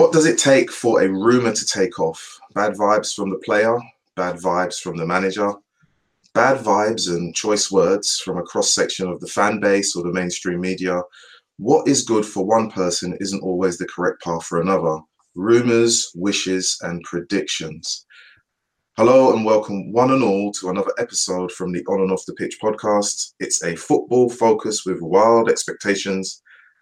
What does it take for a rumor to take off? Bad vibes from the player, bad vibes from the manager, bad vibes and choice words from a cross section of the fan base or the mainstream media. What is good for one person isn't always the correct path for another. Rumors, wishes, and predictions. Hello and welcome, one and all, to another episode from the On and Off the Pitch podcast. It's a football focus with wild expectations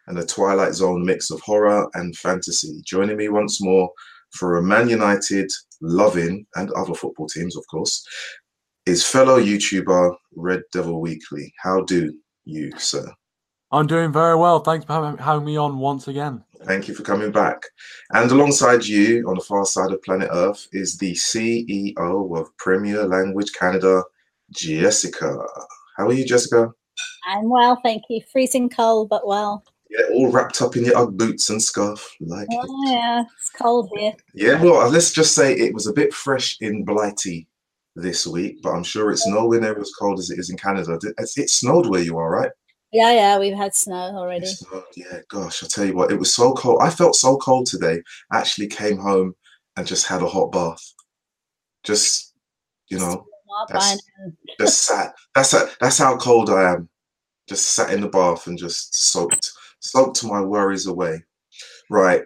and a Twilight Zone mix of horror and fantasy. Joining me once more for a Man United loving and other football teams, of course, is fellow YouTuber Red Devil Weekly. How do you, sir? I'm doing very well. Thanks for having me on once again. Thank you for coming back. And alongside you on the far side of planet Earth is the CEO of Premier Language Canada, Jessica. How are you, Jessica? I'm well, thank you. Freezing cold, but well. Yeah, all wrapped up in your Ugg boots and scarf. Like oh, it. yeah, it's cold here. Yeah, well, uh, let's just say it was a bit fresh in Blighty this week, but I'm sure it's nowhere near as cold as it is in Canada. It snowed where you are, right? Yeah, yeah, we've had snow already. Snowed, yeah, gosh, I tell you what, it was so cold. I felt so cold today. I actually came home and just had a hot bath. Just, you know, that's, just sat. That's a, that's how cold I am. Just sat in the bath and just soaked soaked my worries away. Right.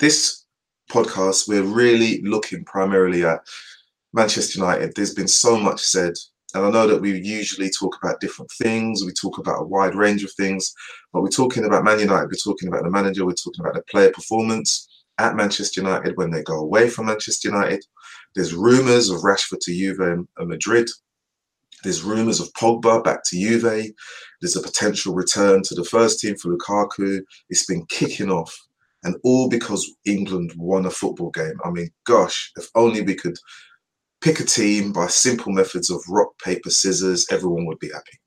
This podcast, we're really looking primarily at Manchester United. There's been so much said. And I know that we usually talk about different things. We talk about a wide range of things, but we're talking about Man United. We're talking about the manager. We're talking about the player performance at Manchester United when they go away from Manchester United. There's rumours of Rashford to Juve and Madrid. There's rumours of Pogba back to Juve. There's a potential return to the first team for Lukaku. It's been kicking off, and all because England won a football game. I mean, gosh, if only we could pick a team by simple methods of rock, paper, scissors, everyone would be happy.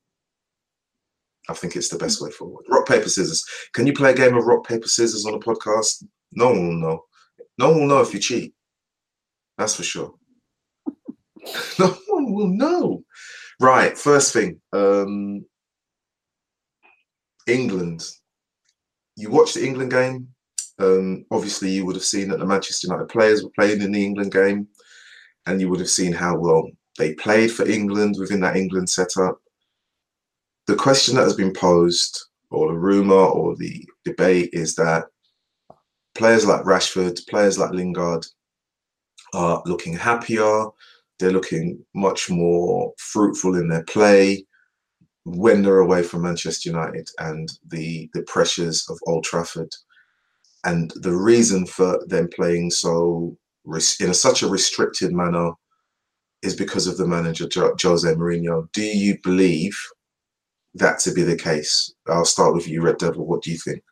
I think it's the best way forward. Rock, paper, scissors. Can you play a game of rock, paper, scissors on a podcast? No one will know. No one will know if you cheat. That's for sure. no one will know. Right, first thing, um, England. You watched the England game. Um, obviously, you would have seen that the Manchester United players were playing in the England game, and you would have seen how well they played for England within that England setup. The question that has been posed, or the rumor, or the debate, is that players like Rashford, players like Lingard, are looking happier, they're looking much more fruitful in their play when they're away from Manchester United and the the pressures of Old Trafford. And the reason for them playing so in a, such a restricted manner is because of the manager Jose Mourinho. Do you believe that to be the case? I'll start with you, Red Devil. What do you think?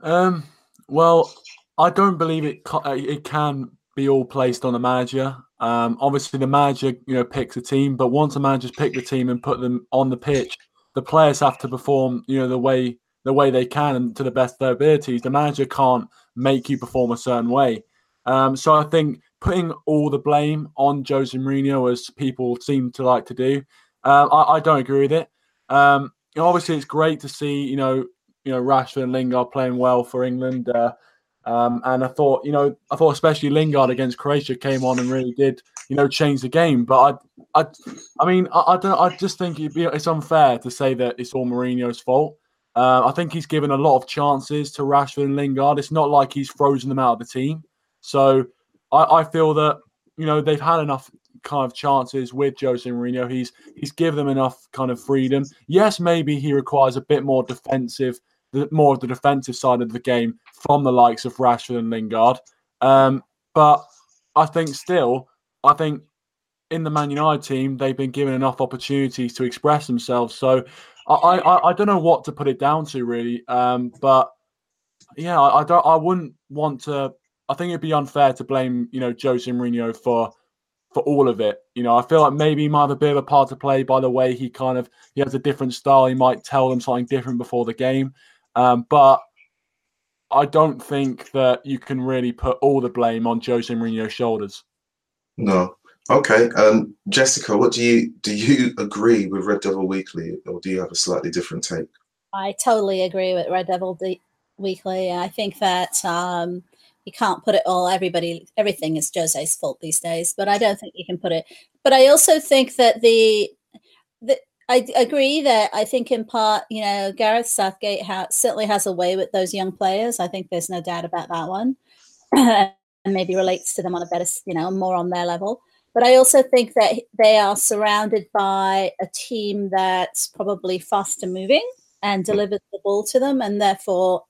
Um, well, I don't believe it. It can be all placed on the manager. Um, obviously, the manager, you know, picks a team, but once a manager's picked the team and put them on the pitch, the players have to perform, you know, the way the way they can and to the best of their abilities. The manager can't make you perform a certain way. Um, so I think putting all the blame on Jose Mourinho, as people seem to like to do, uh, I, I, don't agree with it. Um, obviously, it's great to see, you know, you know, Rashford and Lingard playing well for England. Uh, um, and I thought, you know, I thought especially Lingard against Croatia came on and really did, you know, change the game. But I, I, I mean, I, I don't. I just think be, it's unfair to say that it's all Mourinho's fault. Uh, I think he's given a lot of chances to Rashford and Lingard. It's not like he's frozen them out of the team. So I, I feel that you know they've had enough kind of chances with Jose Mourinho. He's he's given them enough kind of freedom. Yes, maybe he requires a bit more defensive more of the defensive side of the game from the likes of Rashford and Lingard. Um, but I think still, I think in the Man United team, they've been given enough opportunities to express themselves. So I, I, I don't know what to put it down to really. Um, but yeah, I, I, don't. I wouldn't want to. I think it'd be unfair to blame you know Jose Mourinho for for all of it. You know, I feel like maybe he might have a bit of a part to play by the way he kind of he has a different style. He might tell them something different before the game. Um, but I don't think that you can really put all the blame on Jose Mourinho's shoulders. No. Okay. Um, Jessica, what do you do? You agree with Red Devil Weekly, or do you have a slightly different take? I totally agree with Red Devil De- Weekly. I think that um, you can't put it all everybody everything is jose's fault these days but i don't think you can put it but i also think that the, the I agree that I think in part, you know, Gareth Southgate ha- certainly has a way with those young players. I think there's no doubt about that one, and maybe relates to them on a better, you know, more on their level. But I also think that they are surrounded by a team that's probably faster moving and hmm. delivers the ball to them, and therefore,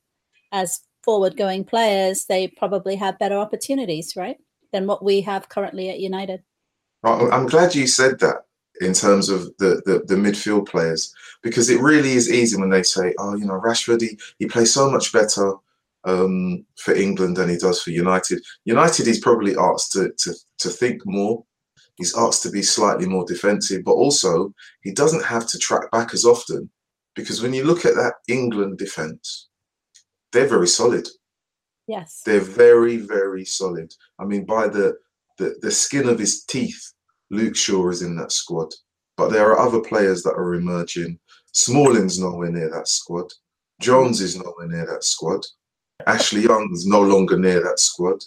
as forward-going players, they probably have better opportunities, right, than what we have currently at United. I'm glad you said that in terms of the, the, the midfield players because it really is easy when they say, "Oh, you know, Rashford he, he plays so much better um, for England than he does for United." United he's probably asked to to to think more. He's asked to be slightly more defensive, but also he doesn't have to track back as often because when you look at that England defense, they're very solid. Yes, they're very very solid. I mean, by the the, the skin of his teeth, Luke Shaw is in that squad, but there are other players that are emerging. Smalling's nowhere near that squad. Jones is nowhere near that squad. Ashley Young's no longer near that squad.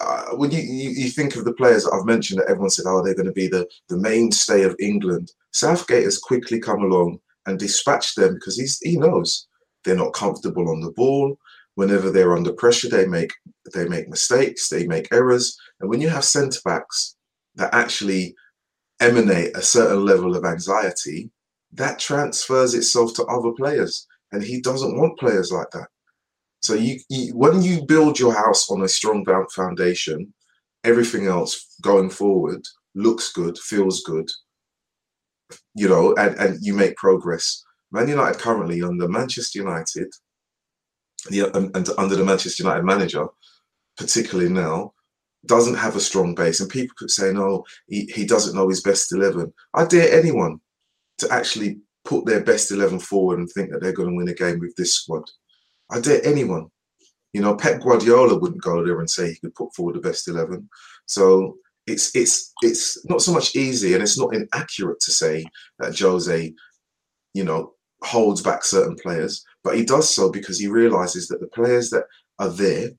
Uh, when you, you, you, think of the players that I've mentioned that everyone said, oh, they're going to be the, the mainstay of England, Southgate has quickly come along and dispatched them because he's, he knows they're not comfortable on the ball. Whenever they're under pressure, they make they make mistakes, they make errors. And when you have centre backs that actually emanate a certain level of anxiety, that transfers itself to other players. And he doesn't want players like that. So you, you when you build your house on a strong foundation, everything else going forward looks good, feels good, you know, and, and you make progress. Man United currently under Manchester United, the, and, and under the Manchester United manager, particularly now, doesn't have a strong base, and people could say, no, he, he doesn't know his best 11. I dare anyone to actually put their best 11 forward and think that they're going to win a game with this squad. I dare anyone. You know, Pep Guardiola wouldn't go there and say he could put forward the best 11. So it's it's it's not so much easy and it's not inaccurate to say that Jose, you know, holds back certain players, but he does so because he realizes that the players that are there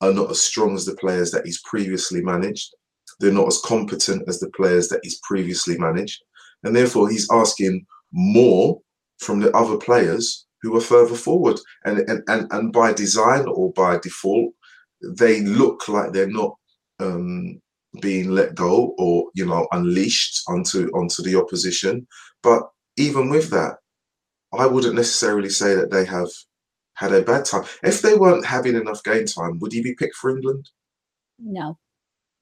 are not as strong as the players that he's previously managed. They're not as competent as the players that he's previously managed. And therefore, he's asking more from the other players who are further forward. And, and, and, and by design or by default, they look like they're not um, being let go or, you know, unleashed onto, onto the opposition. But even with that, I wouldn't necessarily say that they have had a bad time. If they weren't having enough game time, would he be picked for England? No.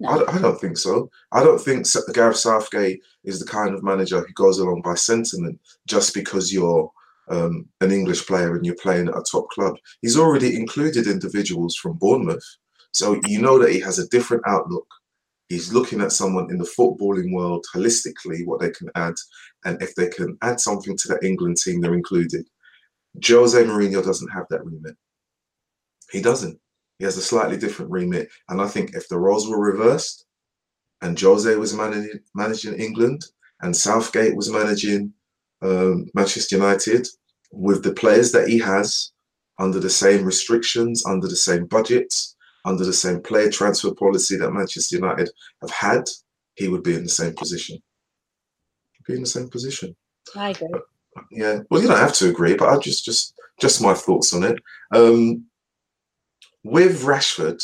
No. I, I, don't think so. I don't think Gareth Southgate is the kind of manager who goes along by sentiment just because you're um, an English player and you're playing at a top club. He's already included individuals from Bournemouth. So you know that he has a different outlook. He's looking at someone in the footballing world holistically, what they can add. And if they can add something to that England team, they're included. Jose Mourinho doesn't have that remit. He doesn't. He has a slightly different remit. And I think if the roles were reversed and Jose was managing, managing England and Southgate was managing um, Manchester United with the players that he has under the same restrictions, under the same budgets, under the same player transfer policy that Manchester United have had, he would be in the same position. Be in the same position. I agree. Yeah, well, you don't have to agree, but I just just just my thoughts on it. Um, with Rashford,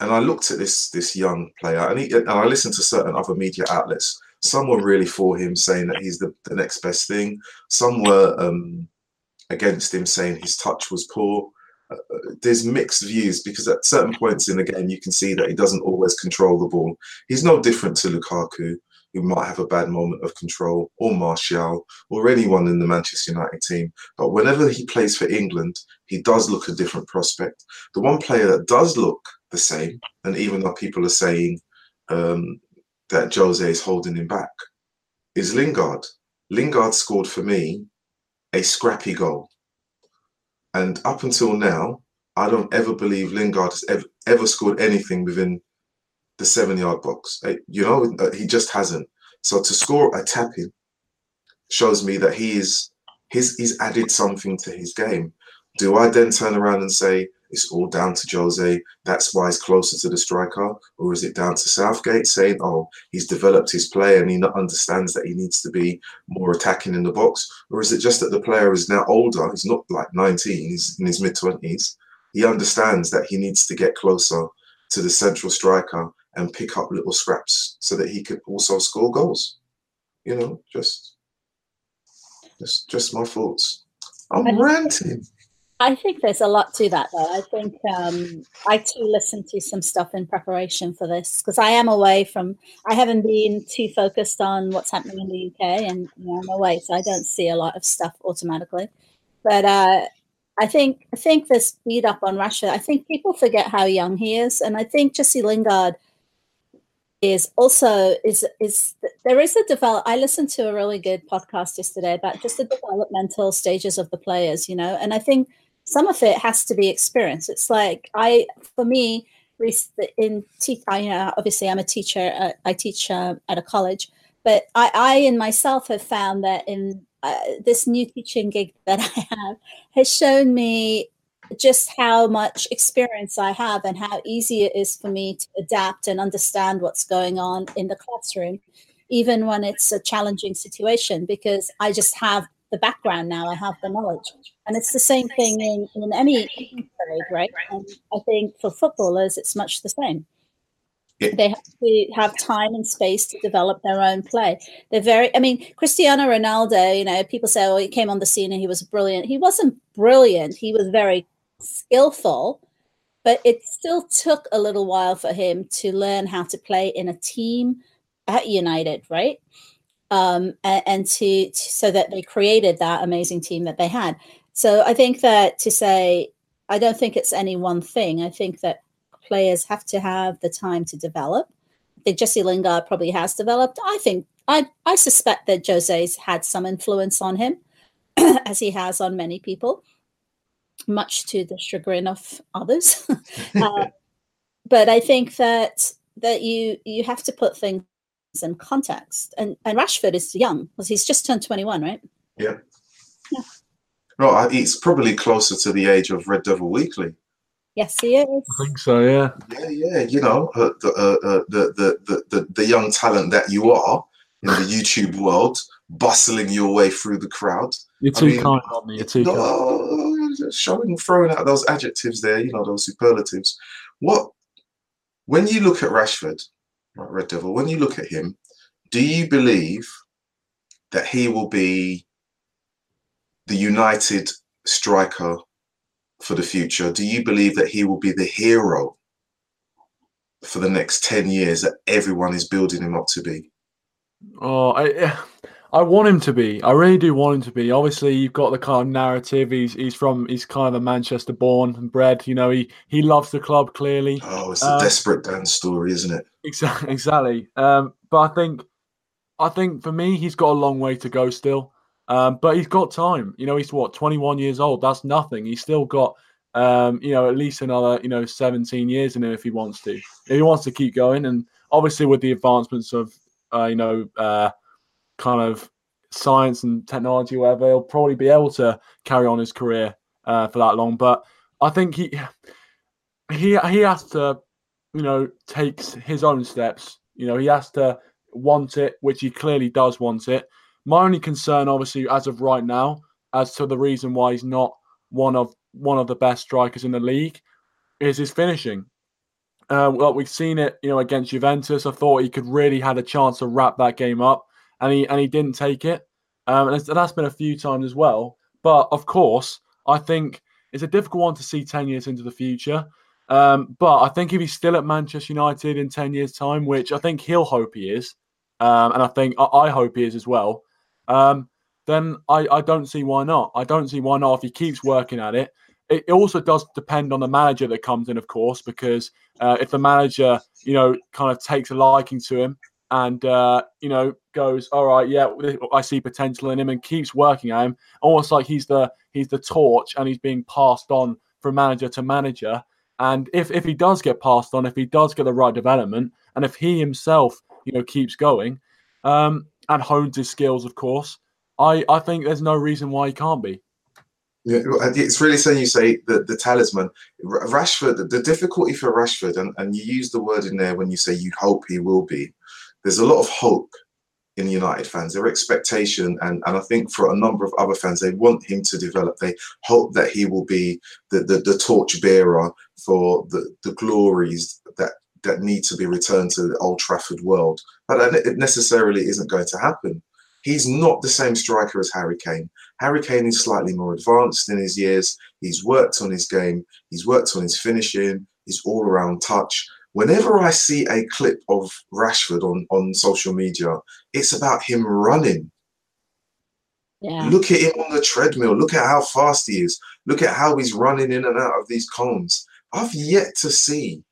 and I looked at this this young player, and, he, and I listened to certain other media outlets. Some were really for him, saying that he's the, the next best thing. Some were um, against him, saying his touch was poor. Uh, there's mixed views because at certain points in the game, you can see that he doesn't always control the ball. He's no different to Lukaku who might have a bad moment of control, or Martial, or anyone in the Manchester United team. But whenever he plays for England, he does look a different prospect. The one player that does look the same, and even though people are saying um, that Jose is holding him back, is Lingard. Lingard scored for me a scrappy goal. And up until now, I don't ever believe Lingard has ever, ever scored anything within the seven yard box. Uh, you know, uh, he just hasn't. So to score a tapping shows me that he is he's he's added something to his game. Do I then turn around and say it's all down to Jose. That's why he's closer to the striker, or is it down to Southgate saying, "Oh, he's developed his play and he not understands that he needs to be more attacking in the box," or is it just that the player is now older? He's not like 19; he's in his mid 20s. He understands that he needs to get closer to the central striker and pick up little scraps so that he could also score goals. You know, just just just my thoughts. I'm I ranting. I think there's a lot to that, though. I think um, I too listened to some stuff in preparation for this because I am away from. I haven't been too focused on what's happening in the UK, and you know, I'm away, so I don't see a lot of stuff automatically. But uh, I think I think this beat up on Russia. I think people forget how young he is, and I think Jesse Lingard is also is is there is a develop i listened to a really good podcast yesterday about just the developmental stages of the players you know and i think some of it has to be experience. It's like i for me in te- I, you know, obviously i'm a teacher uh, i teach uh, at a college but i i in myself have found that in uh, this new teaching gig that i have has shown me just how much experience I have and how easy it is for me to adapt and understand what's going on in the classroom, even when it's a challenging situation, because I just have the background now, I have the knowledge. And it's the same thing in, in any trade, right? And I think for footballers, it's much the same. They have to have time and space to develop their own play. They're very, I mean, Cristiano Ronaldo, you know, people say, oh, he came on the scene and he was brilliant. He wasn't brilliant. He was very skillful, but it still took a little while for him to learn how to play in a team at United, right? Um, and, and to, to so that they created that amazing team that they had. So I think that to say, I don't think it's any one thing. I think that players have to have the time to develop. I think Jesse Lingard probably has developed. I think I I suspect that Jose's had some influence on him, as he has on many people much to the chagrin of others. uh, but I think that that you you have to put things in context. And and Rashford is young because he's just turned twenty one, right? Yeah. Yeah. No, it's probably closer to the age of Red Devil Weekly. Yes, he is. I think so. Yeah. Yeah, yeah. You know, uh, the, uh, uh, the, the the the the young talent that you are in the YouTube world, bustling your way through the crowd. You're too I mean, kind on me. You're too no, kind. Showing, throwing out those adjectives there, you know, those superlatives. What, when you look at Rashford, right, Red Devil, when you look at him, do you believe that he will be the United striker for the future? Do you believe that he will be the hero for the next 10 years that everyone is building him up to be? Oh, I, I want him to be. I really do want him to be. Obviously, you've got the kind of narrative. He's he's from he's kind of a Manchester born and bred. You know, he he loves the club clearly. Oh, it's a um, desperate Dan story, isn't it? Exactly. Exactly. Um, but I think, I think for me, he's got a long way to go still. Um, but he's got time. You know, he's what 21 years old. That's nothing. He's still got, um, you know, at least another you know 17 years in him if he wants to. If he wants to keep going, and obviously with the advancements of, uh, you know. Uh, kind of science and technology, whatever, he'll probably be able to carry on his career uh, for that long. But I think he he he has to, you know, take his own steps. You know, he has to want it, which he clearly does want it. My only concern, obviously, as of right now, as to the reason why he's not one of one of the best strikers in the league, is his finishing. Uh, well, we've seen it, you know, against Juventus. I thought he could really had a chance to wrap that game up and he and he didn't take it. Um, and that's been a few times as well. But of course, I think it's a difficult one to see ten years into the future. Um, but I think if he's still at Manchester United in ten years' time, which I think he'll hope he is, um, and I think I, I, hope he is as well, um, then I, I don't see why not. I don't see why not if he keeps working at it. It also does depend on the manager that comes in, of course, because uh, if the manager, you know, kind of takes a liking to him and uh, you know goes, all right, yeah, I see potential in him, and keeps working at him, almost like he's the he's the torch, and he's being passed on from manager to manager. And if if he does get passed on, if he does get the right development, and if he himself, you know, keeps going um, and hones his skills, of course, I I think there's no reason why he can't be. Yeah, it's really saying you say the, the talisman. Rashford, the, difficulty for Rashford, and, and you use the word in there when you say you hope he will be. There's a lot of hope in United fans, their expectation, and, and I think for a number of other fans, they want him to develop. They hope that he will be the, the, the torch bearer for the, the glories that, that need to be returned to the Old Trafford world. But it necessarily isn't going to happen. He's not the same striker as Harry Kane. Harry Kane is slightly more advanced in his years. He's worked on his game, he's worked on his finishing, his all around touch whenever I see a clip of Rashford on, on social media, it's about him running. Yeah. Look at him on the treadmill. Look at how fast he is. Look at how he's running in and out of these cones. I've yet to see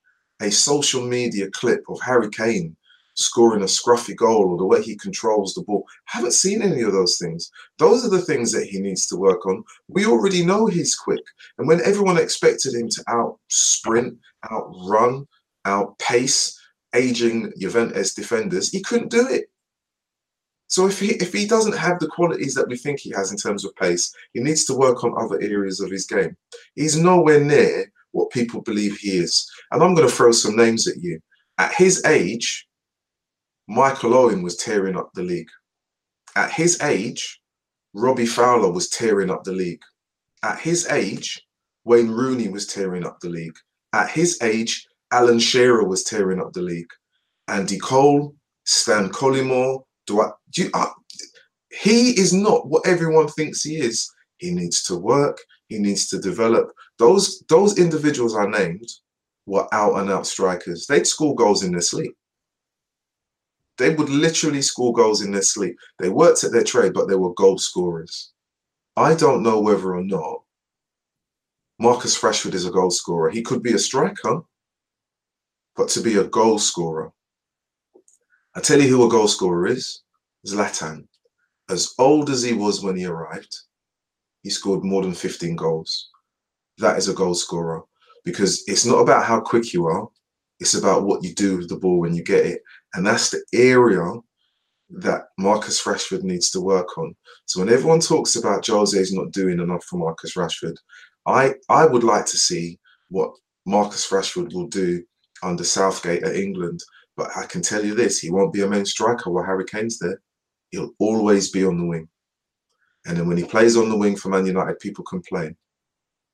a social media clip of Harry Kane scoring a scruffy goal or the way he controls the ball. I haven't seen any of those things. Those are the things that he needs to work on. We already know he's quick. And when everyone expected him to out sprint, outrun, outpace aging Juventus defenders, he couldn't do it. So if he if he doesn't have the qualities that we think he has in terms of pace, he needs to work on other areas of his game. He's nowhere near what people believe he is. And I'm going to throw some names at you. At his age, Michael Owen was tearing up the league. At his age, Robbie Fowler was tearing up the league. At his age, Wayne Rooney was tearing up the league. At his age, Alan Shearer was tearing up the league. Andy Cole, Stan Collymore, Dwight. Do you, uh, he is not what everyone thinks he is. He needs to work. He needs to develop. Those those individuals I named were out and out strikers. They'd score goals in their sleep. They would literally score goals in their sleep. They worked at their trade, but they were goal scorers. I don't know whether or not Marcus Rashford is a goal scorer. He could be a striker but to be a goal scorer. I tell you who a goal scorer is Zlatan. As old as he was when he arrived, he scored more than 15 goals. That is a goal scorer because it's not about how quick you are, it's about what you do with the ball when you get it. And that's the area that Marcus Rashford needs to work on. So when everyone talks about Jose is not doing enough for Marcus Rashford, I, I would like to see what Marcus Rashford will do under Southgate at England. But I can tell you this: he won't be a main striker while Harry Kane's there. He'll always be on the wing. And then when he plays on the wing for Man United, people complain.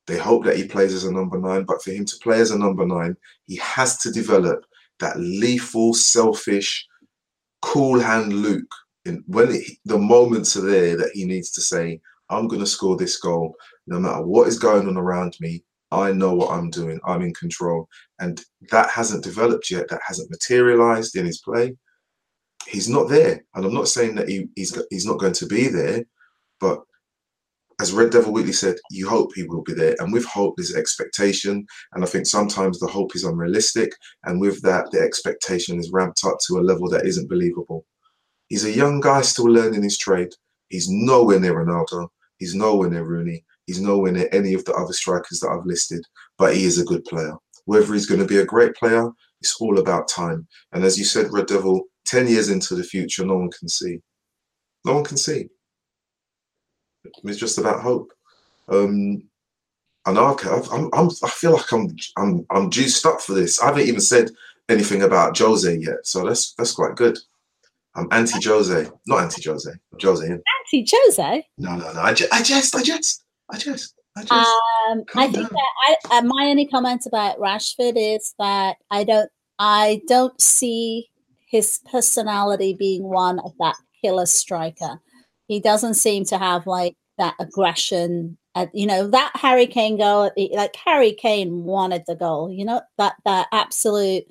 They hope that he plays as a number nine, but for him to play as a number nine, he has to develop that lethal, selfish, cool hand Luke. And when it, the moments are there that he needs to say, I'm going to score this goal, no matter what is going on around me, I know what I'm doing. I'm in control. And that hasn't developed yet. That hasn't materialized in his play. He's not there. And I'm not saying that he, he's, he's not going to be there, but as Red Devil Weekly said, you hope he will be there. And with hope, there's expectation. And I think sometimes the hope is unrealistic. And with that, the expectation is ramped up to a level that isn't believable. He's a young guy still learning his trade. He's nowhere near Ronaldo. He's nowhere near Rooney. He's nowhere near any of the other strikers that I've listed, but he is a good player. Whether he's going to be a great player, it's all about time. And as you said, Red Devil, 10 years into the future, no one can see. No one can see. It's just about hope. Um, I know I'm, I'm, I feel like I'm, I'm, I'm juiced up for this. I haven't even said anything about Jose yet, so that's that's quite good. I'm anti Jose, not anti Jose. Jose. Anti Jose. No, no, no. I, ju- I just, I just. I just, I just. Um, I think down. that I, uh, my only comment about Rashford is that I don't, I don't see his personality being one of that killer striker. He doesn't seem to have like that aggression. At, you know that Harry Kane goal, like Harry Kane wanted the goal. You know that that absolute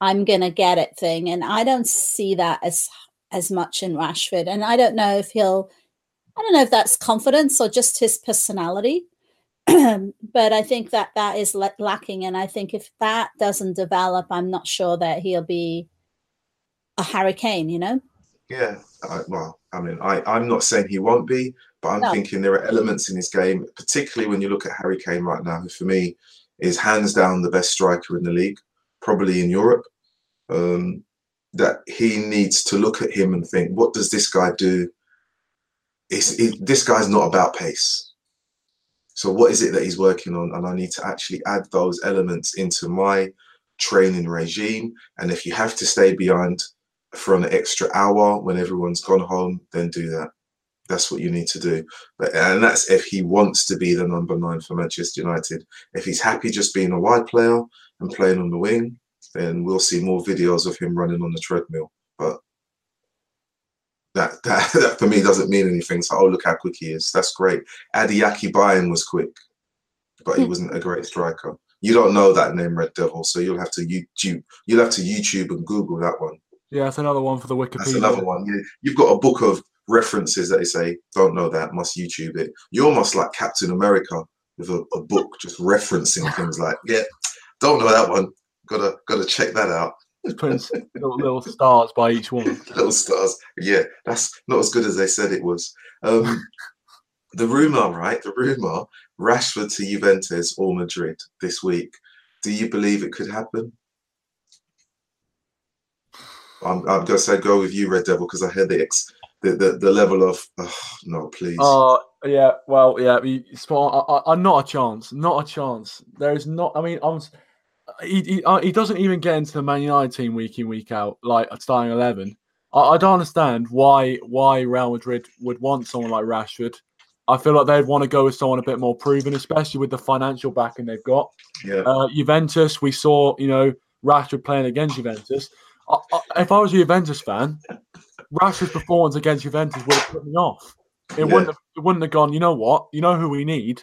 I'm gonna get it thing, and I don't see that as as much in Rashford. And I don't know if he'll I don't know if that's confidence or just his personality. but I think that that is lacking. And I think if that doesn't develop, I'm not sure that he'll be a Harry Kane, you know? Yeah. I, well, I mean, I, I'm not saying he won't be, but I'm no. thinking there are elements in his game, particularly when you look at Harry Kane right now, who for me is hands down the best striker in the league, probably in Europe. Um, that he needs to look at him and think, what does this guy do it's it, this guy's not about pace. So what is it that he's working on? And I need to actually add those elements into my training regime. And if you have to stay behind for an extra hour when everyone's gone home, then do that. That's what you need to do. But, and that's if he wants to be the number nine for Manchester United. If he's happy just being a wide player and playing on the wing, then we'll see more videos of him running on the treadmill. But that, that, that for me doesn't mean anything. So, oh, look how quick he is. That's great. Ade Akinbiyi was quick, but he hmm. wasn't a great striker. You don't know that name, Red Devil, so you'll have to YouTube. You'll have to YouTube and Google that one. Yeah, that's another one for the Wikipedia. That's another one. Yeah, you've got a book of references that they say don't know that must YouTube it. You're almost like Captain America with a, a book just referencing things like yeah, don't know that one. Gotta gotta check that out. Putting little, little, stars by each one. little stars. Yeah, that's not as good as they said it was. Um, the rumor, right? The rumor: Rashford to Juventus or Madrid this week. Do you believe it could happen? I'm, I'm gonna say go with you, Red Devil, because I heard the, ex, the, the the level of oh, no, please. Oh yeah, well yeah, spot. I, I, not a chance, not a chance. There is not. I mean, I'm he, he, uh, he doesn't even get into the Man United team week in week out like a starting eleven. I, I, don't understand why why Real Madrid would want someone like Rashford. I feel like they'd want to go with someone a bit more proven, especially with the financial backing they've got. Yeah. Uh, Juventus, we saw you know Rashford playing against Juventus. I, if I was a Juventus fan, Rashford's performance against Juventus would have put me off. It yeah. wouldn't have, it wouldn't have gone. You know what? You know who we need?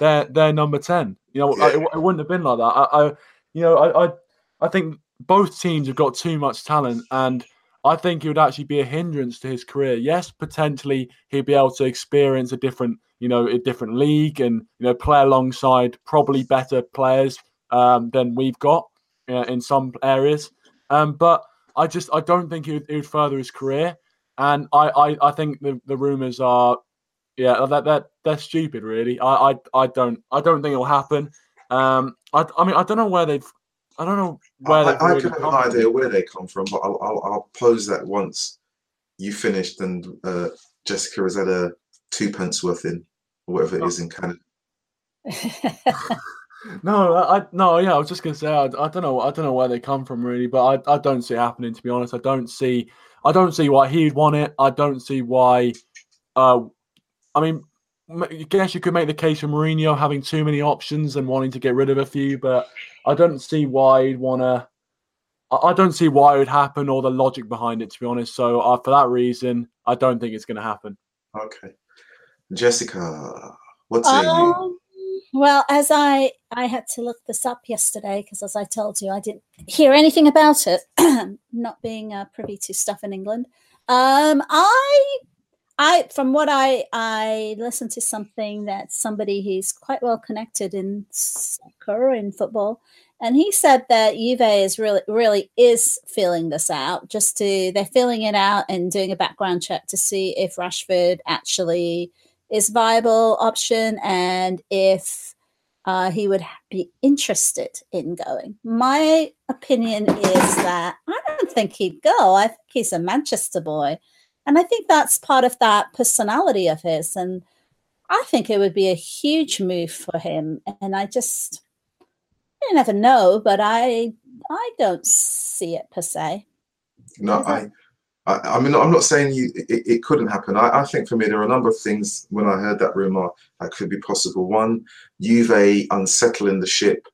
They're they're number ten. You know, yeah. it, it, wouldn't have been like that. I, I you know, I, I, I think both teams have got too much talent, and I think it would actually be a hindrance to his career. Yes, potentially he'd be able to experience a different, you know, a different league, and you know, play alongside probably better players um, than we've got uh, in some areas. Um, but I just I don't think it would, it would further his career, and I, I, I think the, the rumors are, yeah, that that they're stupid. Really, I, I I don't I don't think it'll happen. Um, I, I mean, I don't know where they've. I don't know where I, I, I have no idea where they come from, but I'll, I'll, I'll pose that once you finished and uh, Jessica has had a two pence worth in, or whatever it oh. is in Canada. no, I no, yeah, I was just gonna say I, I don't know, I don't know where they come from really, but I, I don't see it happening. To be honest, I don't see, I don't see why he'd want it. I don't see why. Uh, I mean, I guess you could make the case for Mourinho having too many options and wanting to get rid of a few, but I don't see why he'd want to. I don't see why it would happen or the logic behind it, to be honest. So, uh, for that reason, I don't think it's going to happen. Okay, Jessica, what's um, you? Well, as I I had to look this up yesterday because, as I told you, I didn't hear anything about it, not being uh, privy to stuff in England. Um, I I from what I I listened to something that somebody who's quite well connected in soccer in football, and he said that Juve is really really is filling this out. Just to they're filling it out and doing a background check to see if Rashford actually is viable option and if uh, he would be interested in going. My opinion is that I don't think he'd go. I think he's a Manchester boy. And I think that's part of that personality of his. And I think it would be a huge move for him. And I just, you never know, but I, I don't see it per se. No, I, I, I mean, I'm not saying you it, it couldn't happen. I, I, think for me there are a number of things when I heard that rumor that could be possible. One, Juve unsettling the ship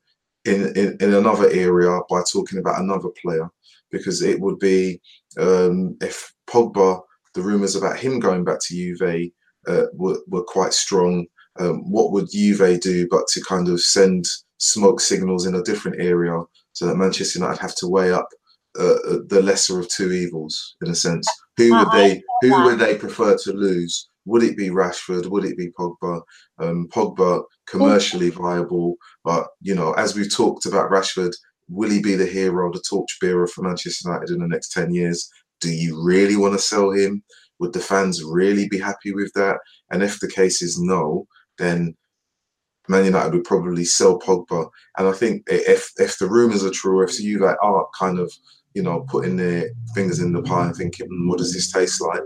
in, in, in another area by talking about another player, because it would be um, if Pogba the rumours about him going back to Juve uh, were, were quite strong. Um, what would Juve do but to kind of send smoke signals in a different area so that Manchester United have to weigh up uh, uh the lesser of two evils in a sense? Who would they who would they prefer to lose? Would it be Rashford? Would it be Pogba? Um, Pogba commercially viable, but you know, as we've talked about Rashford, will he be the hero, the torchbearer for Manchester United in the next ten years? Do you really want to sell him? Would the fans really be happy with that? And if the case is no, then Man United would probably sell Pogba. And I think if if the rumours are true, if you like are kind of you know putting their fingers in the pie and thinking, mm, what does this taste like?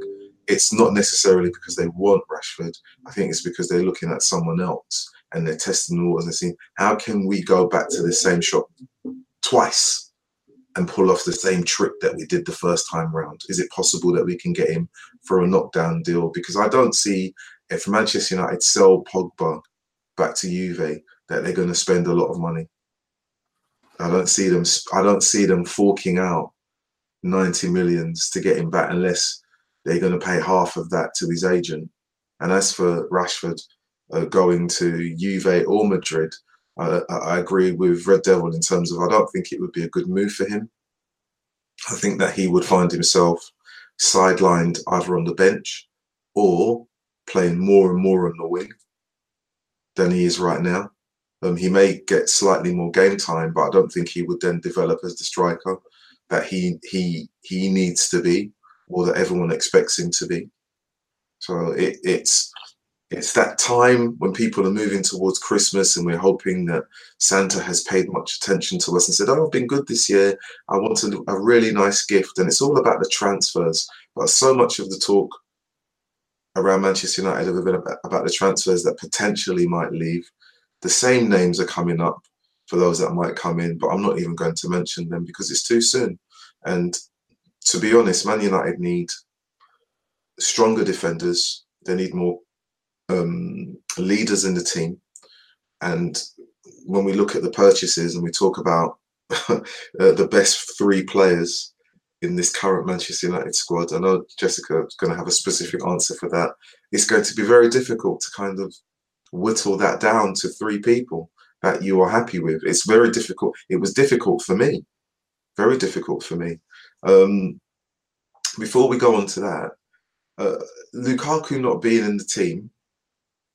It's not necessarily because they want Rashford. I think it's because they're looking at someone else. and they're testing the waters and seeing how can we go back to the same shop twice and pull off the same trick that we did the first time round? Is it possible that we can get him for a knockdown deal? Because I don't see if Manchester United sell Pogba back to Juve that they're going to spend a lot of money. I don't see them. I don't see them forking out ninety millions to get him back unless they're going to pay half of that to his agent. And as for Rashford uh, going to Juve or Madrid, I, I agree with Red Devil in terms of I don't think it would be a good move for him. I think that he would find himself sidelined either on the bench or playing more and more on the wing than he is right now. Um, he may get slightly more game time, but I don't think he would then develop as the striker that he he he needs to be, or that everyone expects him to be. So it, it's it's that time when people are moving towards Christmas and we're hoping that Santa has paid much attention to us and said, Oh, I've been good this year. I want a, a really nice gift. And it's all about the transfers. But so much of the talk around Manchester United have been about, about the transfers that potentially might leave. The same names are coming up for those that might come in, but I'm not even going to mention them because it's too soon. And to be honest, Man United need stronger defenders. They need more um, leaders in the team. And when we look at the purchases and we talk about uh, the best three players in this current Manchester United squad, I know Jessica is going to have a specific answer for that. It's going to be very difficult to kind of whittle that down to three people that you are happy with. It's very difficult. It was difficult for me, very difficult for me. Um, before we go on to that, uh, Lukaku not being in the team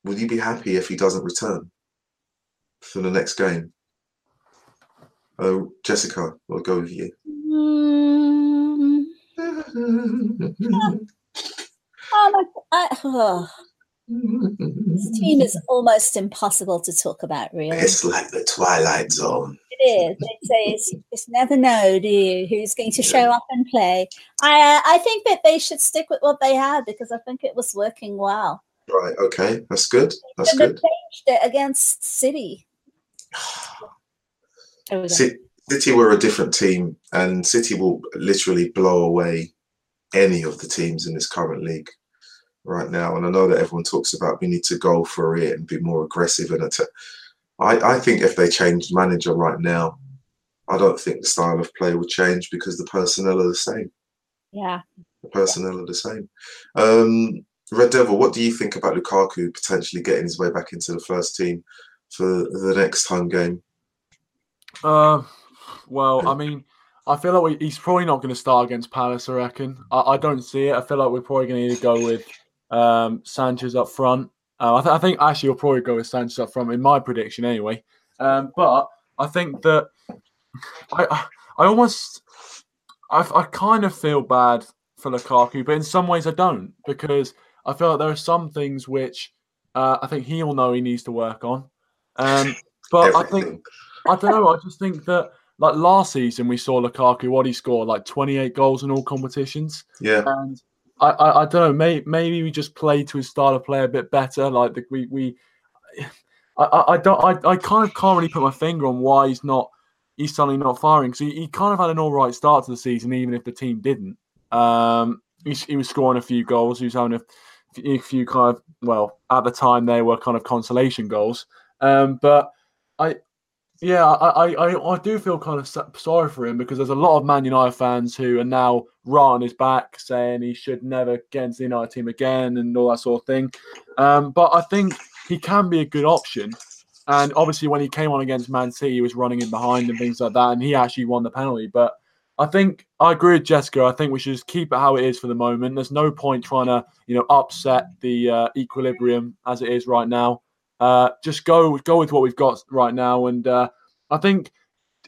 will you be happy if he doesn't return for the next game? Oh, Jessica, we'll go with you. Mm. oh, I, oh. This team is almost impossible to talk about, really. It's like the Twilight Zone. It is. They say it's, you just never know, do you, who's going to show up and play. I, uh, I think that they should stick with what they had because I think it was working well. Right. Okay. That's good. That's good. Changed it against City. City were a different team, and City will literally blow away any of the teams in this current league right now. And I know that everyone talks about we need to go for it and be more aggressive and attack. I, I think if they changed manager right now, I don't think the style of play would change because the personnel are the same. Yeah. The personnel are the same. Um, Red Devil, what do you think about Lukaku potentially getting his way back into the first team for the next home game? Uh, well, I mean, I feel like we, he's probably not going to start against Palace. I reckon. I, I, don't see it. I feel like we're probably going to need to go with um, Sanchez up front. Uh, I, th- I, think actually we'll probably go with Sanchez up front in my prediction anyway. Um, but I think that I, I, I almost, I, I kind of feel bad for Lukaku, but in some ways I don't because I feel like there are some things which uh, I think he'll know he needs to work on. Um, but I think I don't know. I just think that like last season we saw Lukaku what he scored like 28 goals in all competitions. Yeah, and I I, I don't know. Maybe maybe we just play to his style of play a bit better. Like the, we we. I, I don't I, I kind of can't really put my finger on why he's not he's suddenly not firing because he, he kind of had an all right start to the season even if the team didn't. Um, he, he was scoring a few goals. He was having a if you kind of well at the time they were kind of consolation goals. Um, but I, yeah, I, I, I do feel kind of sorry for him because there's a lot of Man United fans who are now right on his back saying he should never get into the United team again and all that sort of thing. Um, but I think he can be a good option. And obviously, when he came on against Man City, he was running in behind and things like that, and he actually won the penalty. But I think I agree with Jessica. I think we should just keep it how it is for the moment. There's no point trying to, you know, upset the uh, equilibrium as it is right now. Uh, just go go with what we've got right now, and uh, I think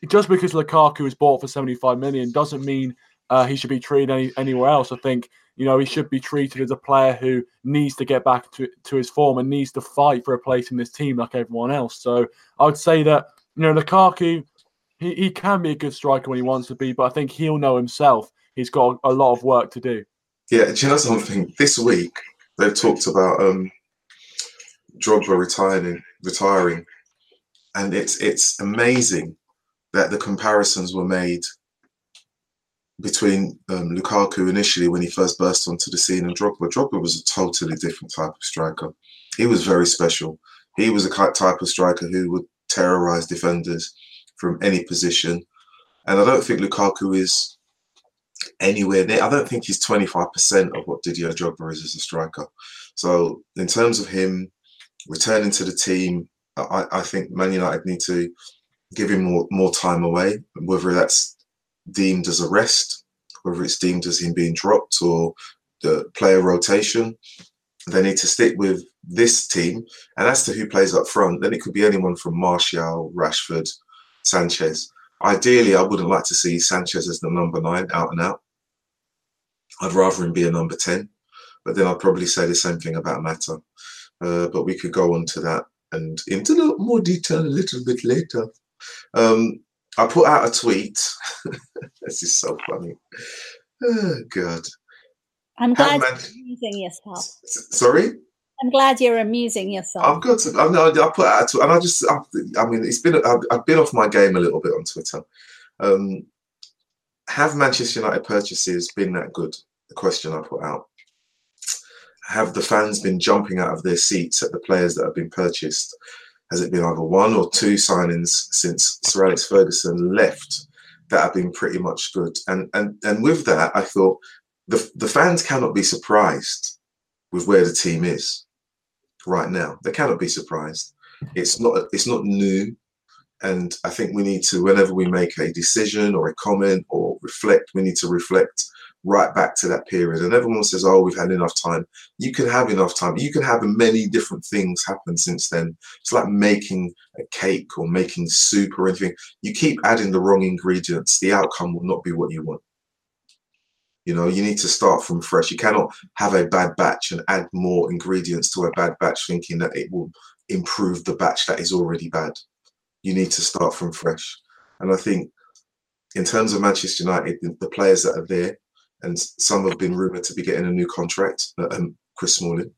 just because Lukaku is bought for 75 million doesn't mean uh, he should be treated any, anywhere else. I think you know he should be treated as a player who needs to get back to, to his form and needs to fight for a place in this team like everyone else. So I would say that you know Lukaku he, he can be a good striker when he wants to be, but I think he'll know himself he's got a lot of work to do. Yeah, do you know something? This week they've talked about um, Drogba retiring, retiring, and it's it's amazing that the comparisons were made between um, Lukaku initially when he first burst onto the scene and Drogba. Drogba was a totally different type of striker. He was very special. He was a type of striker who would terrorize defenders from any position. And I don't think Lukaku is anywhere near. I don't think he's 25% of what Didier Drogba is as a striker. So in terms of him returning to the team, I, I think Man United need to give him more, more time away, whether that's deemed as a rest, whether it's deemed as him being dropped or the player rotation. They need to stick with this team. And as to who plays up front, then it could be anyone from Martial, Rashford, Sanchez. Ideally, I wouldn't like to see Sanchez as the number nine out and out. I'd rather him be a number 10. But then I'd probably say the same thing about Mata. Uh, but we could go on to that and into more detail a little bit later. Um, I put out a tweet. this is so funny. Oh, God. I'm glad man- you're amusing yourself. Sorry? I'm glad you're amusing yourself. I've got to. I know. I put out, and I just. I, I mean, it's been. I've, I've, been off my game a little bit on Twitter. Um, have Manchester United purchases been that good? The question I put out. Have the fans been jumping out of their seats at the players that have been purchased? Has it been either one or two signings since Sir Alex Ferguson left that have been pretty much good? And and and with that, I thought the the fans cannot be surprised with where the team is right now. They cannot be surprised. It's not it's not new. And I think we need to, whenever we make a decision or a comment or reflect, we need to reflect right back to that period. And everyone says, oh, we've had enough time. You can have enough time. You can have many different things happen since then. It's like making a cake or making soup or anything. You keep adding the wrong ingredients, the outcome will not be what you want. You know, you need to start from fresh. You cannot have a bad batch and add more ingredients to a bad batch thinking that it will improve the batch that is already bad. You need to start from fresh. And I think in terms of Manchester United, the players that are there, and some have been rumoured to be getting a new contract, um, Chris Smalling,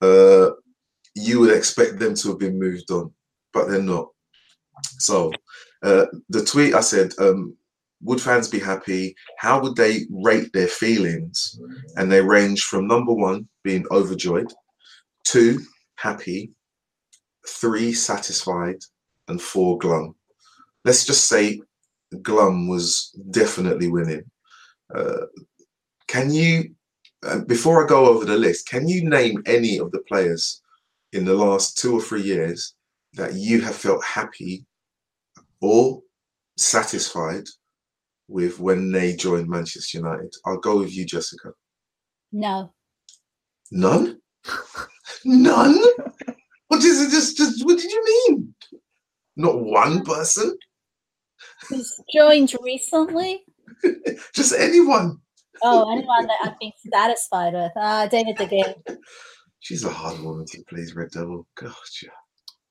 uh, you would expect them to have been moved on, but they're not. So uh, the tweet I said, um, would fans be happy? How would they rate their feelings? And they range from number one, being overjoyed, two, happy, three, satisfied, and four, glum. Let's just say glum was definitely winning. Uh, can you, uh, before I go over the list, can you name any of the players in the last two or three years that you have felt happy or satisfied with when they joined Manchester United? I'll go with you, Jessica. No. None? None? What is it? Just, just what did you mean? Not one person? Who's joined recently? just anyone. Oh, anyone that I've been satisfied with. Uh, David De Gea. She's a hard woman to please, Red Devil. Yeah.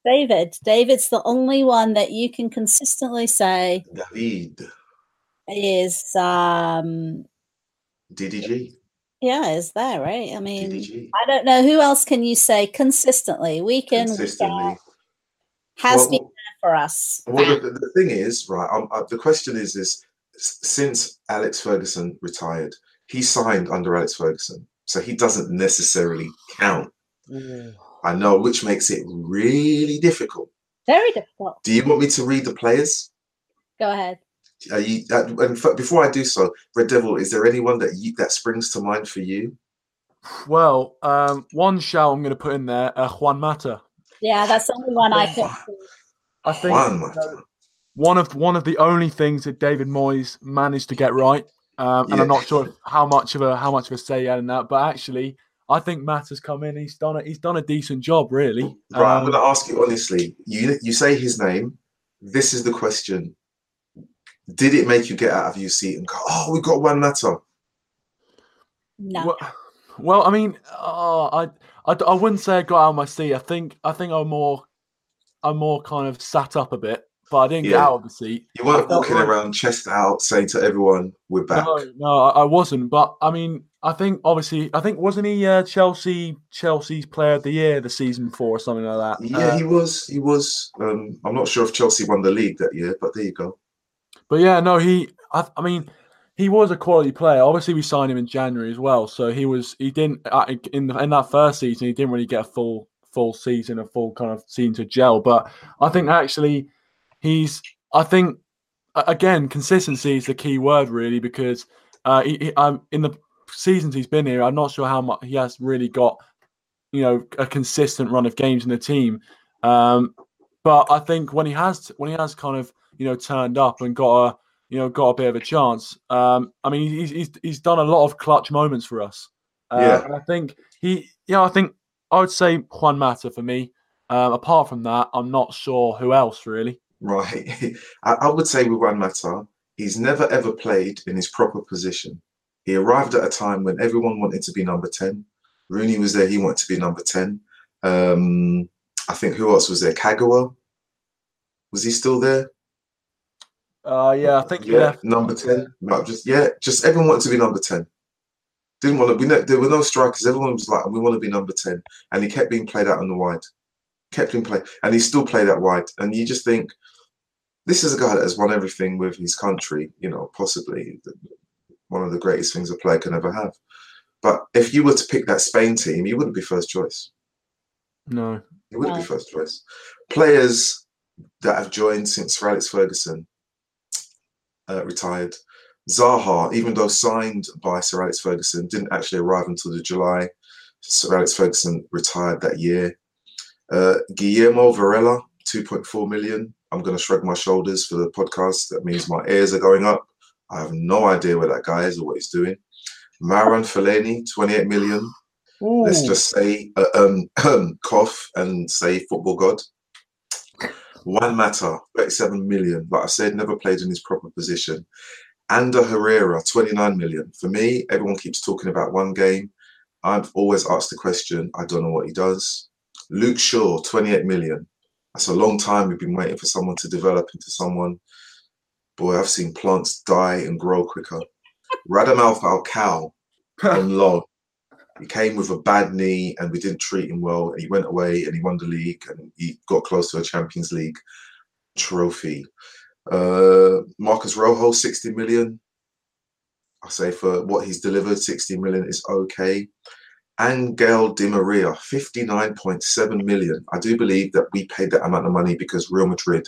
David. David's the only one that you can consistently say. David is um DDG. Yeah, is there right? I mean, DDG. I don't know who else can you say consistently. We can consistently has well, been there for us. Well, the, the thing is, right? Um, uh, the question is, is since Alex Ferguson retired, he signed under Alex Ferguson, so he doesn't necessarily count. Mm. I know, which makes it really difficult. Very difficult. Do you want me to read the players? Go ahead. Are you, uh, and before I do so, Red Devil, is there anyone that you, that springs to mind for you? Well, um, one shout I'm going to put in there, uh, Juan Mata. Yeah, that's the only one I think. I think Juan Mata. one of one of the only things that David Moyes managed to get right, um, and yeah. I'm not sure how much of a how much of a say he had in that, but actually, I think Matt has come in. He's done a, he's done a decent job, really. Right, um, I'm going to ask you honestly. You you say his name. This is the question did it make you get out of your seat and go, "Oh, we got Juan Mata"? No. Well, well I mean, uh, I, I, I wouldn't say I got out of my seat. I think I think I'm more, I'm more kind of sat up a bit, but I didn't yeah. get out of the seat. You weren't walking like, around chest out saying to everyone, "We're back." No, no, I wasn't. But I mean, I think obviously, I think wasn't he uh, Chelsea Chelsea's Player of the Year the season before or something like that? Yeah, uh, he was. He was. Um, I'm not sure if Chelsea won the league that year, but there you go. But yeah, no, he. I, I mean, he was a quality player. Obviously, we signed him in January as well, so he was. He didn't uh, in the, in that first season. He didn't really get a full full season, a full kind of season to gel. But I think actually, he's. I think again, consistency is the key word really because uh, he, he, um, in the seasons he's been here, I'm not sure how much he has really got, you know, a consistent run of games in the team. Um, but I think when he has when he has kind of you know turned up and got a you know got a bit of a chance, um, I mean he's, he's he's done a lot of clutch moments for us. Uh, yeah, and I think he yeah I think I would say Juan Mata for me. Um, apart from that, I'm not sure who else really. Right, I, I would say with Juan Mata, he's never ever played in his proper position. He arrived at a time when everyone wanted to be number 10. Rooney was there, he wanted to be number 10. Um, I think who else was there? Kagawa? Was he still there? Uh, yeah, I think yeah, number 10. No, just yeah, just everyone wanted to be number 10. Didn't want to be there were no strikers, everyone was like, we want to be number 10. And he kept being played out on the wide. Kept him play and he still played that wide. And you just think this is a guy that has won everything with his country, you know, possibly one of the greatest things a player can ever have. But if you were to pick that Spain team, you wouldn't be first choice. No. You wouldn't be first choice. Players that have joined since Sir Alex Ferguson uh, retired. Zaha, even though signed by Sir Alex Ferguson, didn't actually arrive until the July. Sir Alex Ferguson retired that year. Uh, Guillermo Varela, 2.4 million. I'm going to shrug my shoulders for the podcast. That means my ears are going up. I have no idea where that guy is or what he's doing. Marouane Fellaini, 28 million. Ooh. Let's just say uh, um, cough and say football god. Juan Mata, 37 million. Like I said, never played in his proper position. Ander Herrera, 29 million. For me, everyone keeps talking about one game. I've always asked the question, I don't know what he does. Luke Shaw, 28 million. That's a long time we've been waiting for someone to develop into someone Boy, I've seen plants die and grow quicker. Radamel Falcao on loan. He came with a bad knee and we didn't treat him well. And he went away and he won the league and he got close to a Champions League trophy. Uh, Marcos Rojo, 60 million. I say for what he's delivered, 60 million is okay. Angel Di Maria, 59.7 million. I do believe that we paid that amount of money because Real Madrid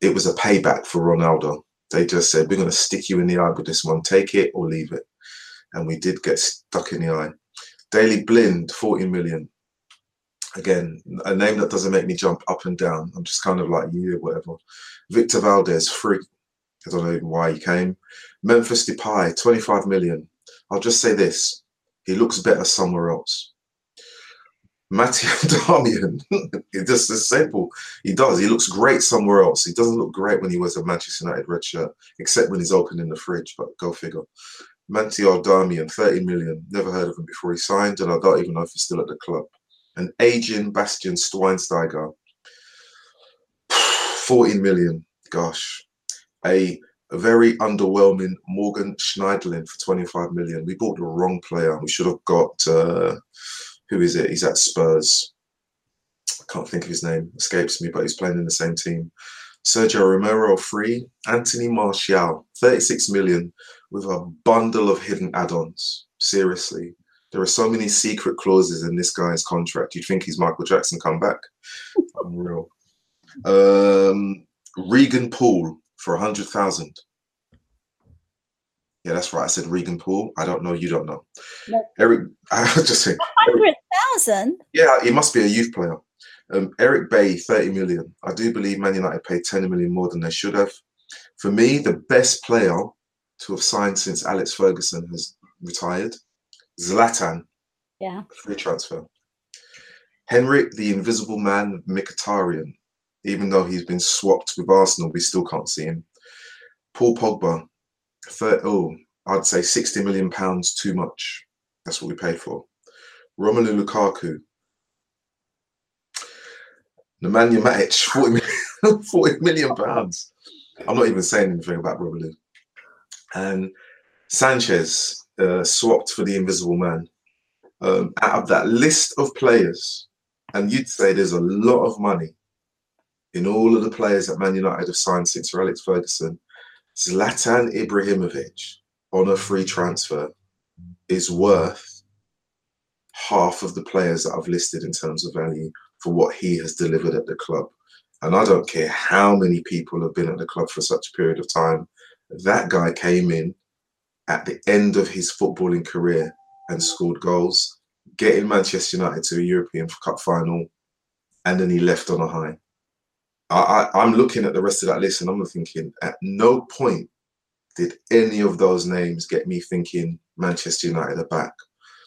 it was a payback for Ronaldo. They just said, we're going to stick you in the eye with this one, take it or leave it. And we did get stuck in the eye. Daley Blind, 40 million. Again, a name that doesn't make me jump up and down. I'm just kind of like, yeah, whatever. Victor Valdés, free. I don't know why he came. Memphis Depay, 25 million. I'll just say this. He looks better somewhere else. Matteo Darmian, it's just as simple. He does. He looks great somewhere else. He doesn't look great when he wears a Manchester United red shirt, except when he's opening the fridge. But go figure. Matteo Darmian, 30 million. Never heard of him before he signed, and I don't even know if he's still at the club. And aging Bastian Schweinsteiger, 40 million. Gosh. A, a very underwhelming Morgan Schneiderlin for 25 million. We bought the wrong player. We should have got. Uh, who is it? He's at Spurs. I can't think of his name, escapes me, but he's playing in the same team. Sergio Romero free, Anthony Martial, 36 million with a bundle of hidden add-ons. Seriously. There are so many secret clauses in this guy's contract. You'd think he's Michael Jackson come back. Unreal. Um, Regan Poole for 100,000. Yeah, that's right. I said Regan Poole. I don't know. You don't know. No. Eric, I just saying. Hundred thousand. Yeah, he must be a youth player. Um, Eric Bailly, thirty million. I do believe Man United paid ten million more than they should have. For me, the best player to have signed since Alex Ferguson has retired, Zlatan. Yeah. Free transfer. Henrikh, the Invisible Man, Mkhitaryan. Even though he's been swapped with Arsenal, we still can't see him. Paul Pogba, 30, oh, I'd say 60 million pounds too much. That's what we paid for. Romelu Lukaku. Nemanja Matic, 40 million, 40 million pounds. I'm not even saying anything about Romelu. And Sanchez, uh, swapped for the Invisible Man. Um, out of that list of players, and you'd say there's a lot of money in all of the players that Man United have signed since Sir Alex Ferguson. Zlatan Ibrahimovic on a free transfer is worth half of the players that I've listed in terms of value for what he has delivered at the club. And I don't care how many people have been at the club for such a period of time. That guy came in at the end of his footballing career and scored goals, getting Manchester United to a European Cup final, and then he left on a high. I, I, I'm looking at the rest of that list and I'm thinking, at no point did any of those names get me thinking Manchester United are back.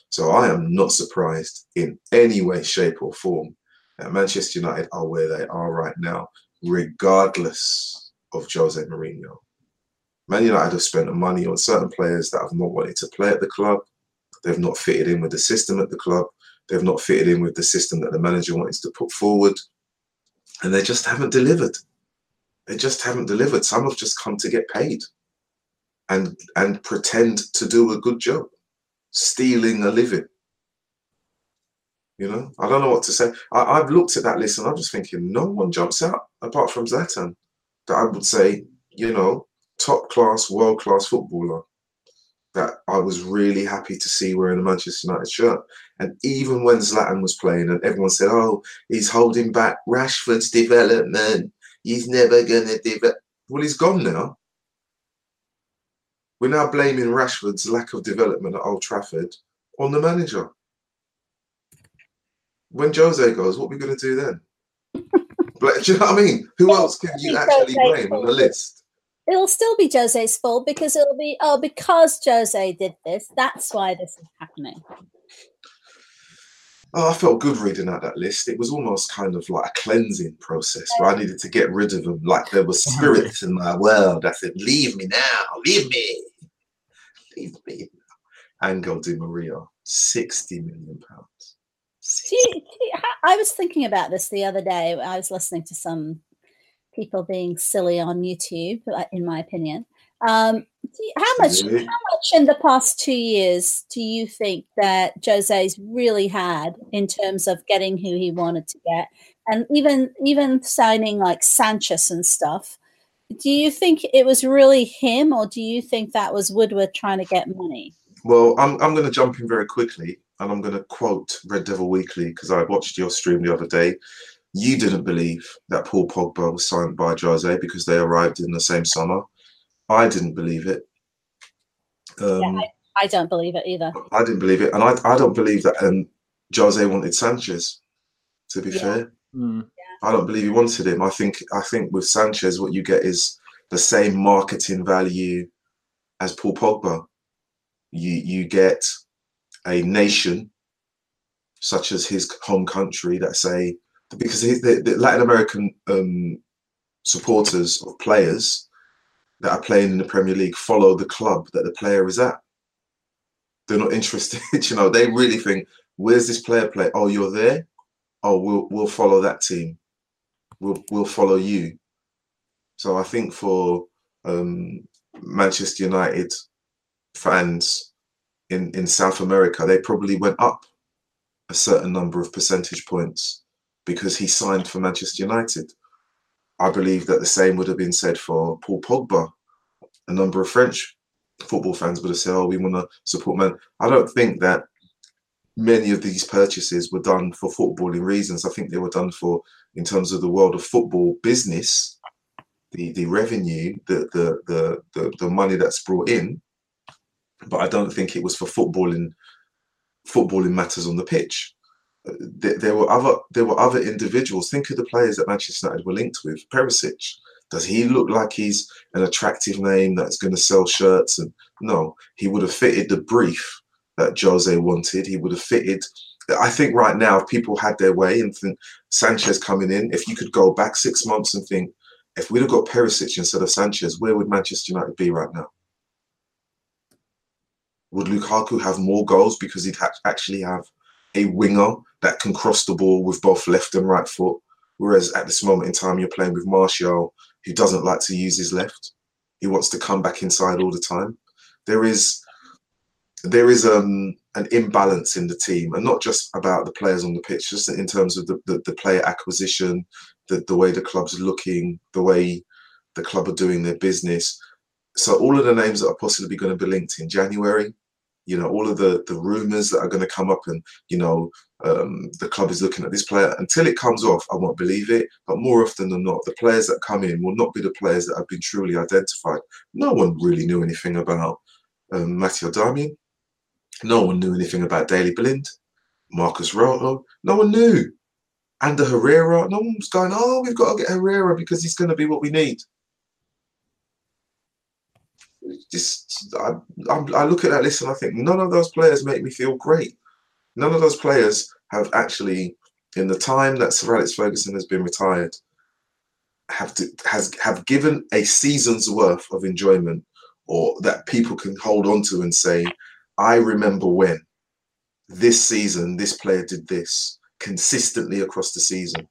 So I am not surprised in any way, shape, or form that Manchester United are where they are right now, regardless of Jose Mourinho. Man United have spent money on certain players that have not wanted to play at the club. They've not fitted in with the system at the club. They've not fitted in with the system that the manager wants to put forward. And they just haven't delivered. They just haven't delivered. Some have just come to get paid and and pretend to do a good job, stealing a living. You know, I don't know what to say. I, have looked at that list and I'm just thinking, no one jumps out apart from Zlatan that I would say, you know, top class, world class footballer that I was really happy to see wearing a Manchester United shirt. And even when Zlatan was playing and everyone said, oh, he's holding back Rashford's development, he's never going to develop. Well, he's gone now. We're now blaming Rashford's lack of development at Old Trafford on the manager. When Jose goes, what are we going to do then? but, do you know what I mean? Who else can you actually blame on the list? It'll still be Jose's fault because it'll be, oh, because Jose did this, that's why this is happening. Oh, I felt good reading out that list. It was almost kind of like a cleansing process where I needed to get rid of them. Like there were spirits in my world. I said, leave me now, leave me leave me. Angel Di Maria, 60 million pounds. I was thinking about this the other day. I was listening to some people being silly on YouTube, uh, in my opinion. Um, how much? How much in the past two years do you think that Jose's really had in terms of getting who he wanted to get, and even even signing like Sanchez and stuff? do you think it was really him, or do you think that was Woodward trying to get money? Well, I'm, I'm going to jump in very quickly and I'm going to quote Red Devil Weekly because I watched your stream the other day. You didn't believe that Paul Pogba was signed by Jose because they arrived in the same summer. I didn't believe it. Um, yeah, I, I, don't believe it either. I didn't believe it, and I, I don't believe that um, Jose wanted Sanchez. To be yeah. fair, mm. I don't believe he wanted him. I think I think with Sanchez, what you get is the same marketing value as Paul Pogba. You you get a nation such as his home country that say because the, the Latin American um, supporters of players that are playing in the Premier League follow the club that the player is at. They're not interested, you know. They really think, "Where's this player play? Oh, you're there. Oh, we'll we'll follow that team." We'll we'll follow you. So I think for um, Manchester United fans in in South America, they probably went up a certain number of percentage points because he signed for Manchester United. I believe that the same would have been said for Paul Pogba. A number of French football fans would have said, "Oh, we want to support man." I don't think that many of these purchases were done for footballing reasons. I think they were done for, in terms of the world of football business, the the revenue, the the the the, the money that's brought in. But I don't think it was for footballing footballing matters on the pitch. Uh, there, there were other there were other individuals. Think of the players that Manchester United were linked with. Perisic. Does he look like he's an attractive name that's going to sell shirts? And no, he would have fitted the brief that Jose wanted. He would have fitted. I think right now, if people had their way and think Sanchez coming in, if you could go back six months and think, if we'd have got Perisic instead of Sanchez, where would Manchester United be right now? Would Lukaku have more goals because he'd ha- actually have a winger that can cross the ball with both left and right foot? Whereas at this moment in time, you're playing with Martial, who doesn't like to use his left. He wants to come back inside all the time. There is there is um, an imbalance in the team, and not just about the players on the pitch, just in terms of the, the, the player acquisition, the, the way the club's looking, the way the club are doing their business. So all of the names that are possibly going to be linked in January, you know, all of the the rumours that are going to come up, and you know, um, the club is looking at this player. Until it comes off, I won't believe it. But more often than not, the players that come in will not be the players that have been truly identified. No one really knew anything about um, Matteo. No one knew anything about Daley Blind, Marcos Rojo. No one knew. Ander Herrera. No one was going, oh, we've got to get Herrera because he's going to be what we need. Just, I, I look at that list and I think none of those players make me feel great. None of those players have actually, in the time that Sir Alex Ferguson has been retired, have to, has have given a season's worth of enjoyment, or that people can hold on to and say, "I remember when this season this player did this consistently across the season,"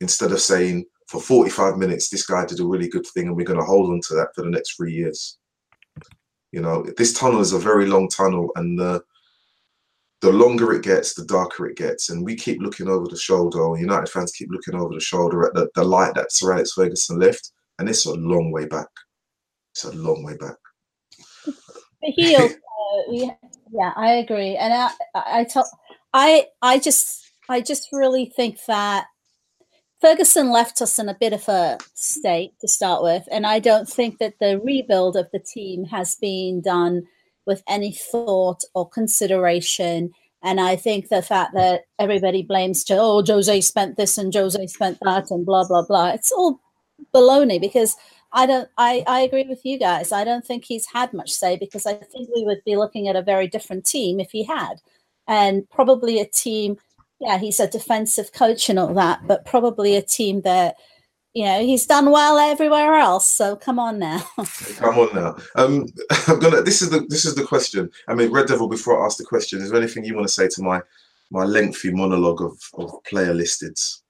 instead of saying for 45 minutes this guy did a really good thing and we're going to hold on to that for the next three years. You know, this tunnel is a very long tunnel, and the the longer it gets, the darker it gets. And we keep looking over the shoulder, or United fans keep looking over the shoulder at the, the light that Sir Alex Ferguson left, and it's a long way back. It's a long way back. The heel, uh, yeah, yeah, I agree, and I, I, I, I, I just, I just really think that Ferguson left us in a bit of a state to start with, and I don't think that the rebuild of the team has been done with any thought or consideration. And I think the fact that everybody blames, oh, Jose spent this and Jose spent that and blah, blah, blah, it's all baloney because I don't, I, I agree with you guys. I don't think he's had much say because I think we would be looking at a very different team if he had. And probably a team, yeah, he's a defensive coach and all that, but probably a team that you know he's done well everywhere else so come on now. Come on now. Um i'm gonna this is the this is the question. I mean red devil before i ask the question is there anything you want to say to my my lengthy monologue of, of player listeds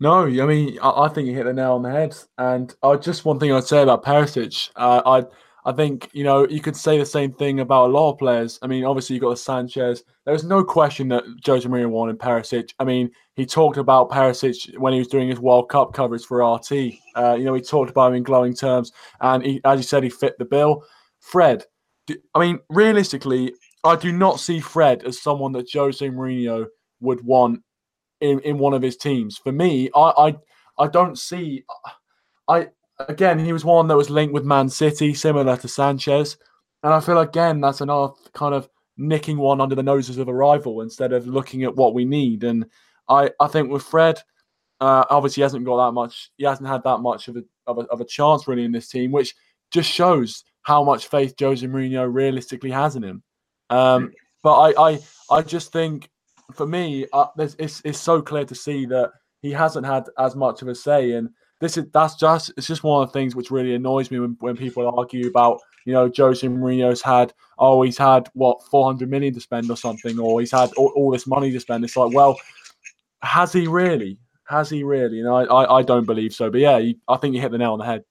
no i mean I, I think you hit the nail on the head and uh, just one thing i'd say about Perisic, uh, i I think you know you could say the same thing about a lot of players. I mean, obviously you got the Sanchez. There's no question that Jose Mourinho wanted Perisic. I mean, he talked about Perisic when he was doing his World Cup coverage for RT. Uh, you know, he talked about him in glowing terms, and he, as you said, he fit the bill. Fred, I mean, realistically, I do not see Fred as someone that Jose Mourinho would want in, in one of his teams. For me, I I, I don't see. I again, he was one that was linked with Man City, similar to Sanchez. And I feel again that's another kind of nicking one under the noses of a rival instead of looking at what we need. And I, I think with Fred, uh, obviously hasn't got that much. He hasn't had that much of a, of a of a chance really in this team, which just shows how much faith Jose Mourinho realistically has in him. Um, but I, I I just think for me, uh, it's it's so clear to see that he hasn't had as much of a say and this is that's just it's just one of the things which really annoys me when, when people argue about you know Jose Mourinho's had oh he's had what 400 million to spend or something or he's had all, all this money to spend. It's like well has he really? Has he really? And I I, I don't believe so. But yeah you, I think you hit the nail on the head.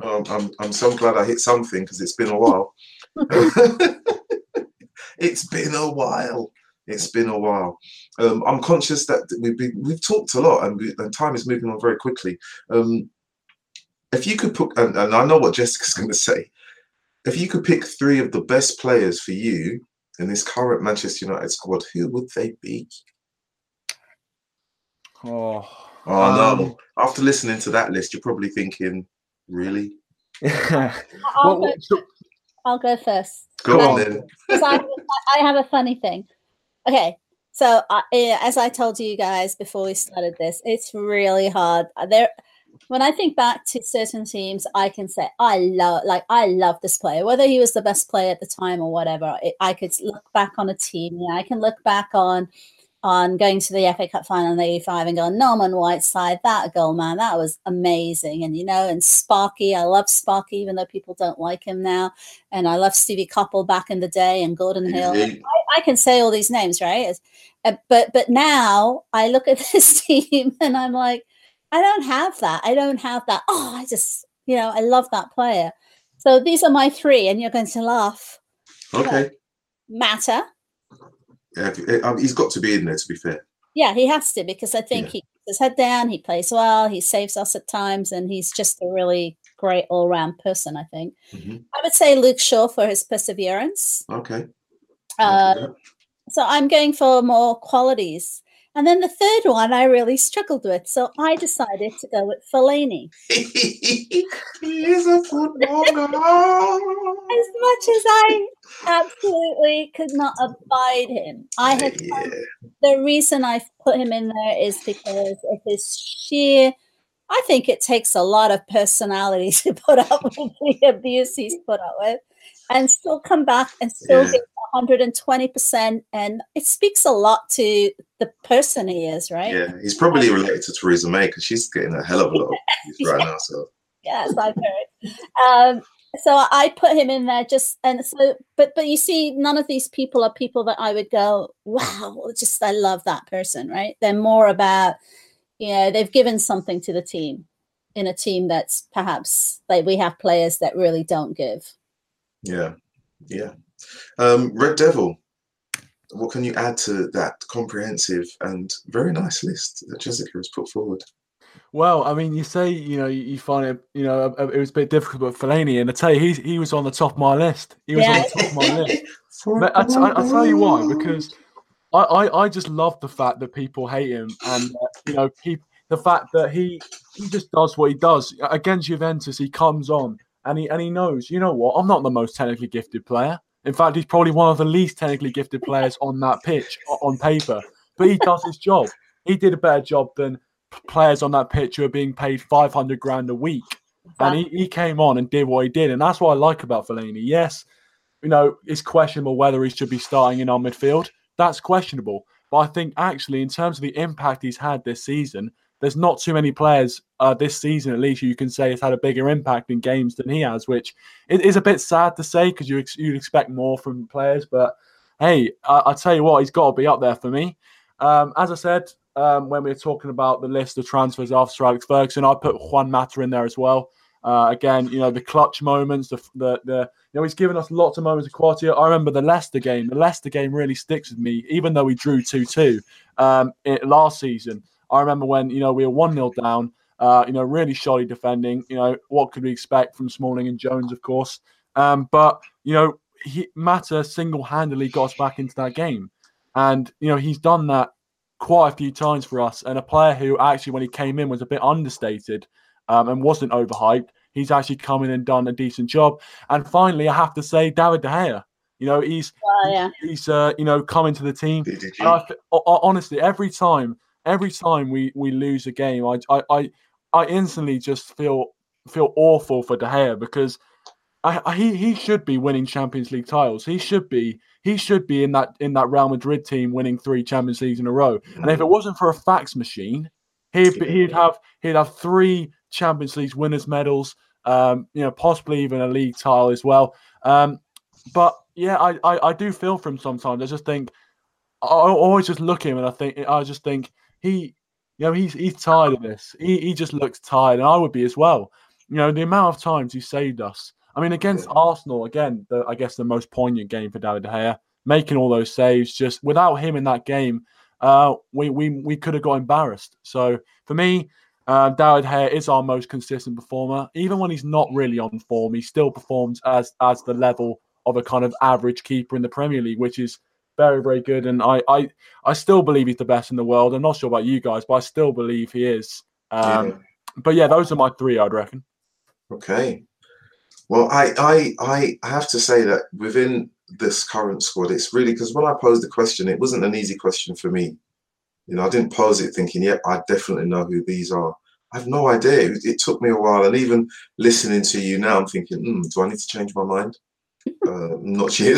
Oh, I'm, I'm so glad I hit something because it's been a while. It's been a while it's been a while. Um, I'm conscious that we've been, we've talked a lot, and, we, and time is moving on very quickly. Um, if you could put, and, and I know what Jessica's going to say, if you could pick three of the best players for you in this current Manchester United squad, who would they be? Oh, oh um, no! After listening to that list, you're probably thinking, "Really?" I'll, go, I'll go first. Go on then. I, I have a funny thing. Okay, so uh, as I told you guys before we started this, it's really hard. Uh, there, when I think back to certain teams, I can say I love, like I love this player, whether he was the best player at the time or whatever. It, I could look back on a team. Yeah, I can look back on on going to the FA Cup final in '85 and going Norman Whiteside, that goal, man, that was amazing. And you know, and Sparky, I love Sparky, even though people don't like him now. And I love Stevie Coppell back in the day and Gordon Hill. I, I, can say all these names, right? Uh, but but now I look at this team and I'm like, I don't have that. I don't have that. Oh, I just, you know, I love that player. So these are my three, and you're going to laugh. Okay. Mata. Yeah, um, he's got to be in there. To be fair. Yeah, he has to because I think yeah. he puts his head down. He plays well. He saves us at times, and he's just a really great all-round person. I think. Mm-hmm. I would say Luke Shaw for his perseverance. Okay. Uh, so I'm going for more qualities. And then the third one I really struggled with. So I decided to go with Fellaini. He's a footballer. as much as I absolutely could not abide him, I have yeah. the reason I put him in there is because of his sheer I think it takes a lot of personality to put up with the abuse he's put up with and still come back and still yeah. 120% and it speaks a lot to the person he is right? Yeah he's probably related to theresa may because she's getting a hell of a lot of right now so. Yes i've heard. Um, so i put him in there just and so but but you see none of these people are people that i would go wow just i love that person right? They're more about you know they've given something to the team in a team that's perhaps like we have players that really don't give. Yeah yeah um, Red Devil, what can you add to that comprehensive and very nice list that Jessica has put forward? Well, I mean, you say you know you find it, you know, it was a bit difficult with Fellaini, and I tell you, he he was on the top of my list. He was yeah. on the top of my list. but I, t- I tell you why, because I, I, I just love the fact that people hate him, and uh, you know, he, the fact that he he just does what he does against Juventus. He comes on and he and he knows, you know what, I'm not the most technically gifted player. In fact, he's probably one of the least technically gifted players on that pitch on paper, but he does his job. He did a better job than players on that pitch who are being paid 500 grand a week. And he, he came on and did what he did. And that's what I like about Fellaini. Yes, you know, it's questionable whether he should be starting in our midfield. That's questionable. But I think actually, in terms of the impact he's had this season, there's not too many players uh, this season, at least, you can say has had a bigger impact in games than he has, which is a bit sad to say because you ex- you'd expect more from players. But hey, I, I tell you what, he's got to be up there for me. Um, as I said um, when we were talking about the list of transfers after Alex Ferguson, I put Juan Mata in there as well. Uh, again, you know the clutch moments, the, the the you know he's given us lots of moments of quality. I remember the Leicester game. The Leicester game really sticks with me, even though we drew two two um, last season. I remember when you know we were one 0 down. Uh, you know, really shoddy defending. You know, what could we expect from Smalling and Jones, of course. Um, but you know, he, Mata single-handedly got us back into that game, and you know he's done that quite a few times for us. And a player who actually, when he came in, was a bit understated um, and wasn't overhyped. He's actually come in and done a decent job. And finally, I have to say, David De Gea. You know, he's well, yeah. he's uh, you know coming to the team. I, honestly, every time every time we we lose a game, I I I, I instantly just feel feel awful for De Gea because I, I, he he should be winning Champions League titles. He should be he should be in that in that Real Madrid team winning three Champions Leagues in a row. And if it mm. wasn't for a fax machine, he'd he'd have he'd have three Champions League winners medals. Um, you know, possibly even a league title as well. Um, but yeah, I, I I do feel for him sometimes. I just think I always just look at him and I think I just think he, you know, he's he's tired of this. He he just looks tired, and I would be as well. You know, the amount of times he saved us. I mean, against Arsenal, again, the, I guess the most poignant game for David De Gea, making all those saves. Just without him in that game, uh, we we we could have got embarrassed. So for me, uh, David De Gea is our most consistent performer. Even when he's not really on form, he still performs as as the level of a kind of average keeper in the Premier League, which is very, very good. And I, I, I still believe he's the best in the world. I'm not sure about you guys, but I still believe he is. Um, yeah. But yeah, those are my three, I'd reckon. Okay. Well, I, I, I have to say that within this current squad, it's really because when I posed the question, it wasn't an easy question for me. You know, I didn't pose it thinking, "Yep, I definitely know who these are." I have no idea. It, it took me a while, and even listening to you now, I'm thinking, mm, "Do I need to change my mind?" Uh, not you,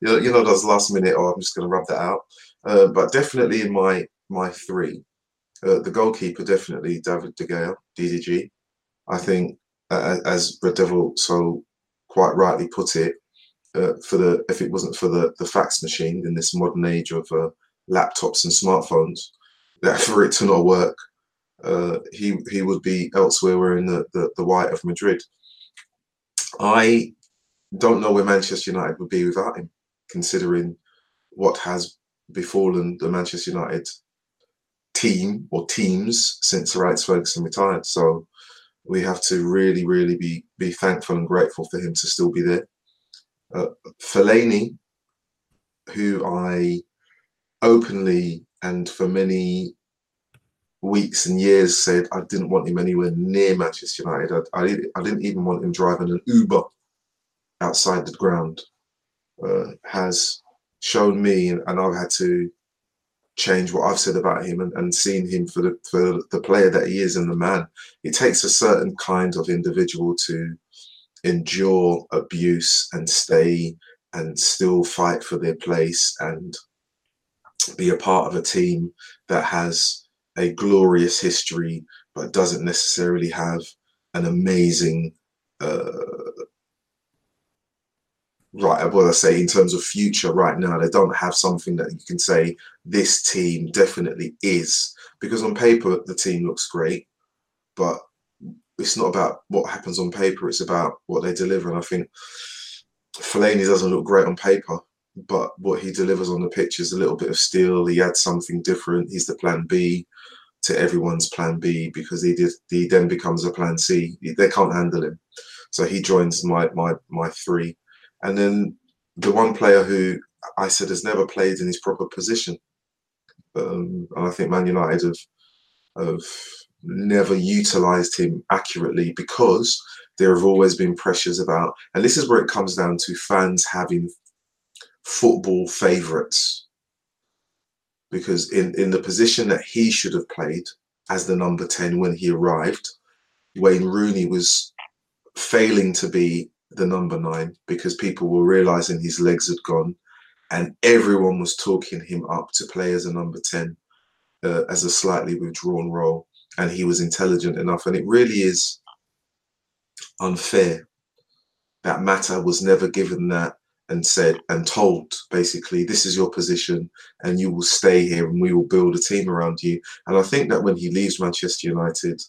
you know, those last minute, oh, I'm just going to rub that out. Uh, but definitely in my my three, uh, the goalkeeper definitely David De Gea, DDG. I think, uh, as Red Devil so quite rightly put it, uh, for the if it wasn't for the the fax machine in this modern age of uh, laptops and smartphones, that for it to not work, he he would be elsewhere wearing the, the the white of Madrid. I don't know where Manchester United would be without him. considering what has befallen the Manchester United team or teams since Sir Alex Ferguson retired. So we have to really, really be be thankful and grateful for him to still be there. Uh, Fellaini, who I openly and for many weeks and years said I didn't want him anywhere near Manchester United. I, I, I didn't even want him driving an Uber outside the ground. Uh, has shown me, and, I've had to change what I've said about him and, and seen him for the for the player that he is and the man. It takes a certain kind of individual to endure abuse and stay and still fight for their place and be a part of a team that has a glorious history but doesn't necessarily have an amazing uh, right what I say in terms of future right now they don't have something that you can say this team definitely is. Because on paper the team looks great but it's not about what happens on paper it's about what they deliver. And I think Fellaini doesn't look great on paper but what he delivers on the pitch is a little bit of steel. He adds something different. He's the plan B to everyone's plan B because he did he then becomes a plan C. They can't handle him. So he joins my my my three and then the one player who I said has never played in his proper position. Um, and I think Man United have, have never utilised him accurately because there have always been pressures about, and this is where it comes down to fans having football favourites. Because in, in the position that he should have played as the number 10 when he arrived, Wayne Rooney was failing to be the number nine because people were realizing his legs had gone and everyone was talking him up to play as a number 10 uh, as a slightly withdrawn role. And he was intelligent enough. And it really is unfair that Mata was never given that and said and told basically this is your position and you will stay here and we will build a team around you. And i think that when he leaves manchester united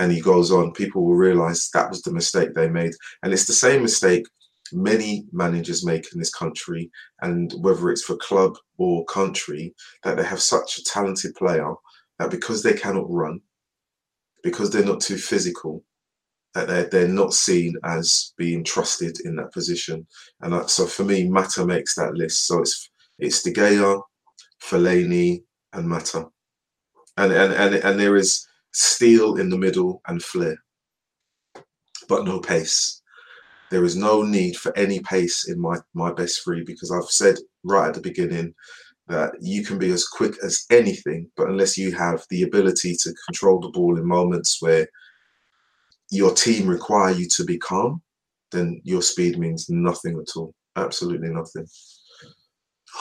and he goes on, people will realize that was the mistake they made. And it's the same mistake many managers make in this country, and whether it's for club or country, that they have such a talented player that because they cannot run, because they're not too physical, that they're, they're not seen as being trusted in that position. And that, so for me, Mata makes that list. So it's it's De Gea, Fellaini, and Mata. And, and, and, and there is steel in the middle, and flair, but no pace. There is no need for any pace in my, my best three because I've said right at the beginning that you can be as quick as anything, but unless you have the ability to control the ball in moments where your team require you to be calm, then your speed means nothing at all. Absolutely nothing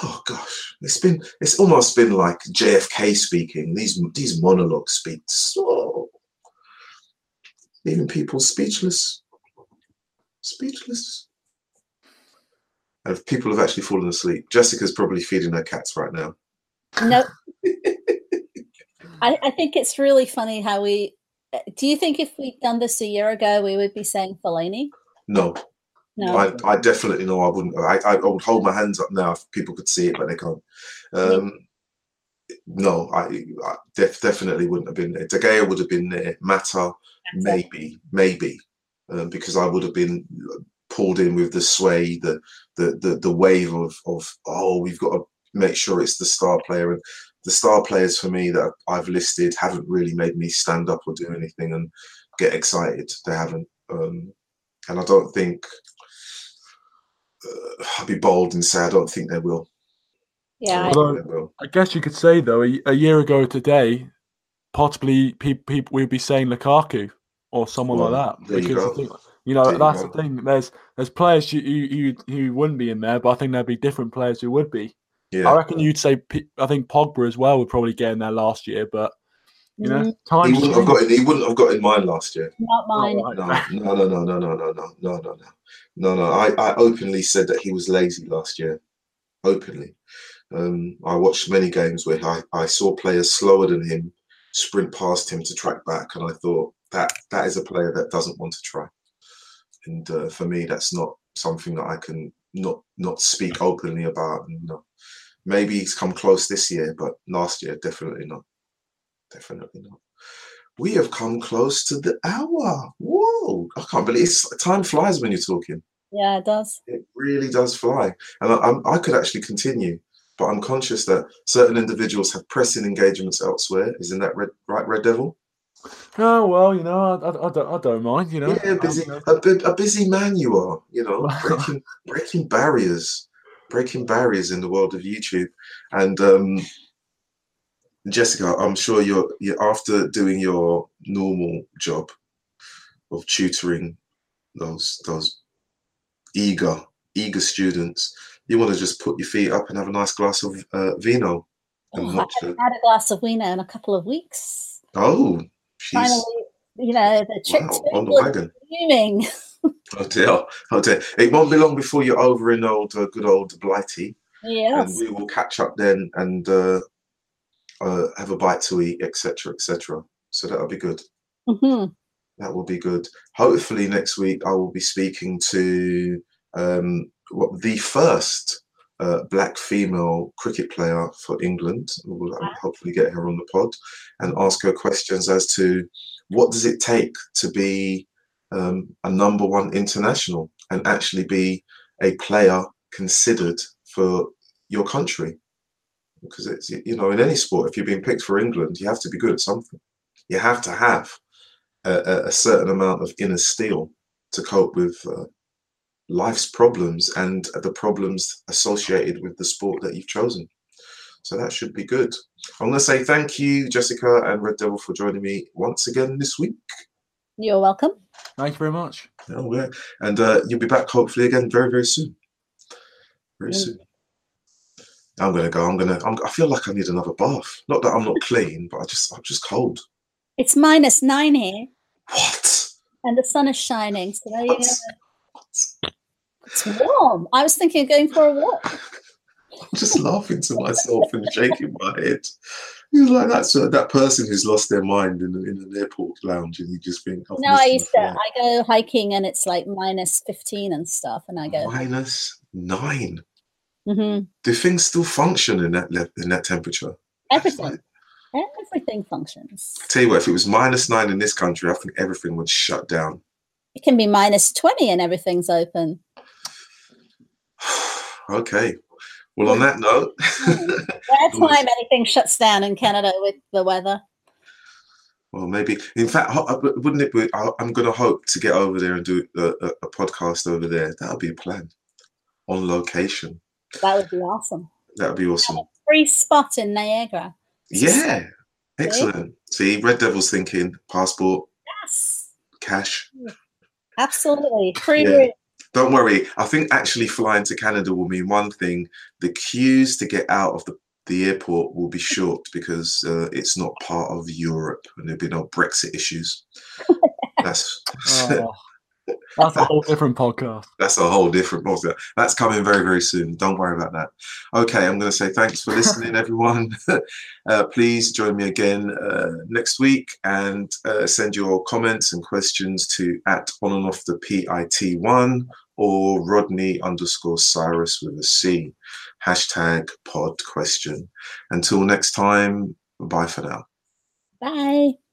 oh gosh, it's been it's almost been like JFK speaking. These these monologues speak so leaving people speechless, speechless. And people have actually fallen asleep. Jessica's probably feeding her cats right now. No, I, I think it's really funny how we. Do you think if we'd done this a year ago, we would be saying Fellaini? No, no. I, I definitely know I wouldn't. I, I would hold my hands up now if people could see it, but they can't. Um, no, I, I def, definitely wouldn't have been there. De Gea would have been there. Mata, maybe, maybe, um, because I would have been pulled in with the sway, the the the, the wave of of oh, we've got to make sure it's the star player and the star players for me that I've listed haven't really made me stand up or do anything and get excited. They haven't, um, and I don't think uh, I'll be bold and say I don't think they will. Yeah, Although, I, I guess you could say though, a, a year ago today, possibly people people would be saying Lukaku or someone well, like that. Because you, think, you know there that's you the thing. There's there's players who, who who wouldn't be in there, but I think there'd be different players who would be. Yeah. I reckon you'd say I think Pogba as well would probably get in there last year, but you know, time. He wouldn't have got in. He wouldn't have got in mine last year. Not mine. No, no, no, no, no, no, no, no, no, no, no. No, no. I, I openly said that he was lazy last year. Openly. Um, I watched many games where I, I saw players slower than him sprint past him to track back, and I thought that that is a player that doesn't want to try. And uh, for me, that's not something that I can not not speak openly about. You know, maybe he's come close this year, but last year definitely not. Definitely not. We have come close to the hour. Whoa! I can't believe it's, time flies when you're talking. Yeah, it does. It really does fly, and I, I could actually continue, but I'm conscious that certain individuals have pressing engagements elsewhere. Isn't that red, right, Red Devil? Oh well, you know, I, I, I, don't, I don't mind. You know, yeah, busy, a, a busy man you are. You know, breaking breaking barriers, breaking barriers in the world of YouTube, and um, Jessica, I'm sure you're, you're after doing your normal job of tutoring those those eager eager students. You want to just put your feet up and have a nice glass of uh, vino. And oh, watch I haven't had a glass of vino in a couple of weeks. Oh, finally, you know, the trip wow, on the wagon. Fuming. oh dear, oh dear. It won't be long before you're over in old, uh, good old Blighty. Yes. And we will catch up then and uh, uh, have a bite to eat, etc., etc. So that'll be good. Mm-hmm. That will be good. Hopefully next week I will be speaking to um, what the first uh, black female cricket player for England. We'll hopefully get her on the pod and ask her questions as to what does it take to be um, a number one international and actually be a player considered for your country. Because it's you know in any sport, if you're being picked for England, you have to be good at something. You have to have a, a certain amount of inner steel to cope with uh, life's problems and the problems associated with the sport that you've chosen. So that should be good. I'm going to say thank you, Jessica and Red Devil, for joining me once again this week. You're welcome. Thank you very much. Oh, yeah. And uh, you'll be back hopefully again very, very soon. Very mm. soon. I'm gonna go. I'm gonna. I'm, i feel like I need another bath. Not that I'm not clean, but I just I'm just cold. It's minus nine here. What? And the sun is shining. So there you go. It's warm. I was thinking of going for a walk. I'm just laughing to myself and shaking my head. He's like that's uh, that person who's lost their mind in, in an airport lounge, and you just think. No, I used to. I go hiking, and it's like minus fifteen and stuff, and I go minus 9 mm-hmm. Do things still function in that in that temperature? Everything. Like, everything functions. I tell you what, if it was minus nine in this country, I think everything would shut down. It can be minus 20 and everything's open. okay. Well, on that note, that time anything shuts down in Canada with the weather. Well, maybe. In fact, wouldn't it be? I'm going to hope to get over there and do a, a podcast over there. That would be a plan on location. That would be awesome. That would be awesome. Free spot in Niagara. Yeah, excellent. See, Red Devil's thinking passport. Yes. Cash. Absolutely. Free yeah. Don't worry. I think actually flying to Canada will mean one thing: the queues to get out of the the airport will be short because uh, it's not part of Europe and there'll be no Brexit issues. That's oh, that's a whole different podcast. That's a whole different podcast. That's coming very, very soon. Don't worry about that. Okay, I'm going to say thanks for listening, everyone. uh, please join me again uh, next week and uh, send your comments and questions to at on and off the PIT1 or Rodney underscore Cyrus with a C. Hashtag pod question. Until next time, bye for now. Bye.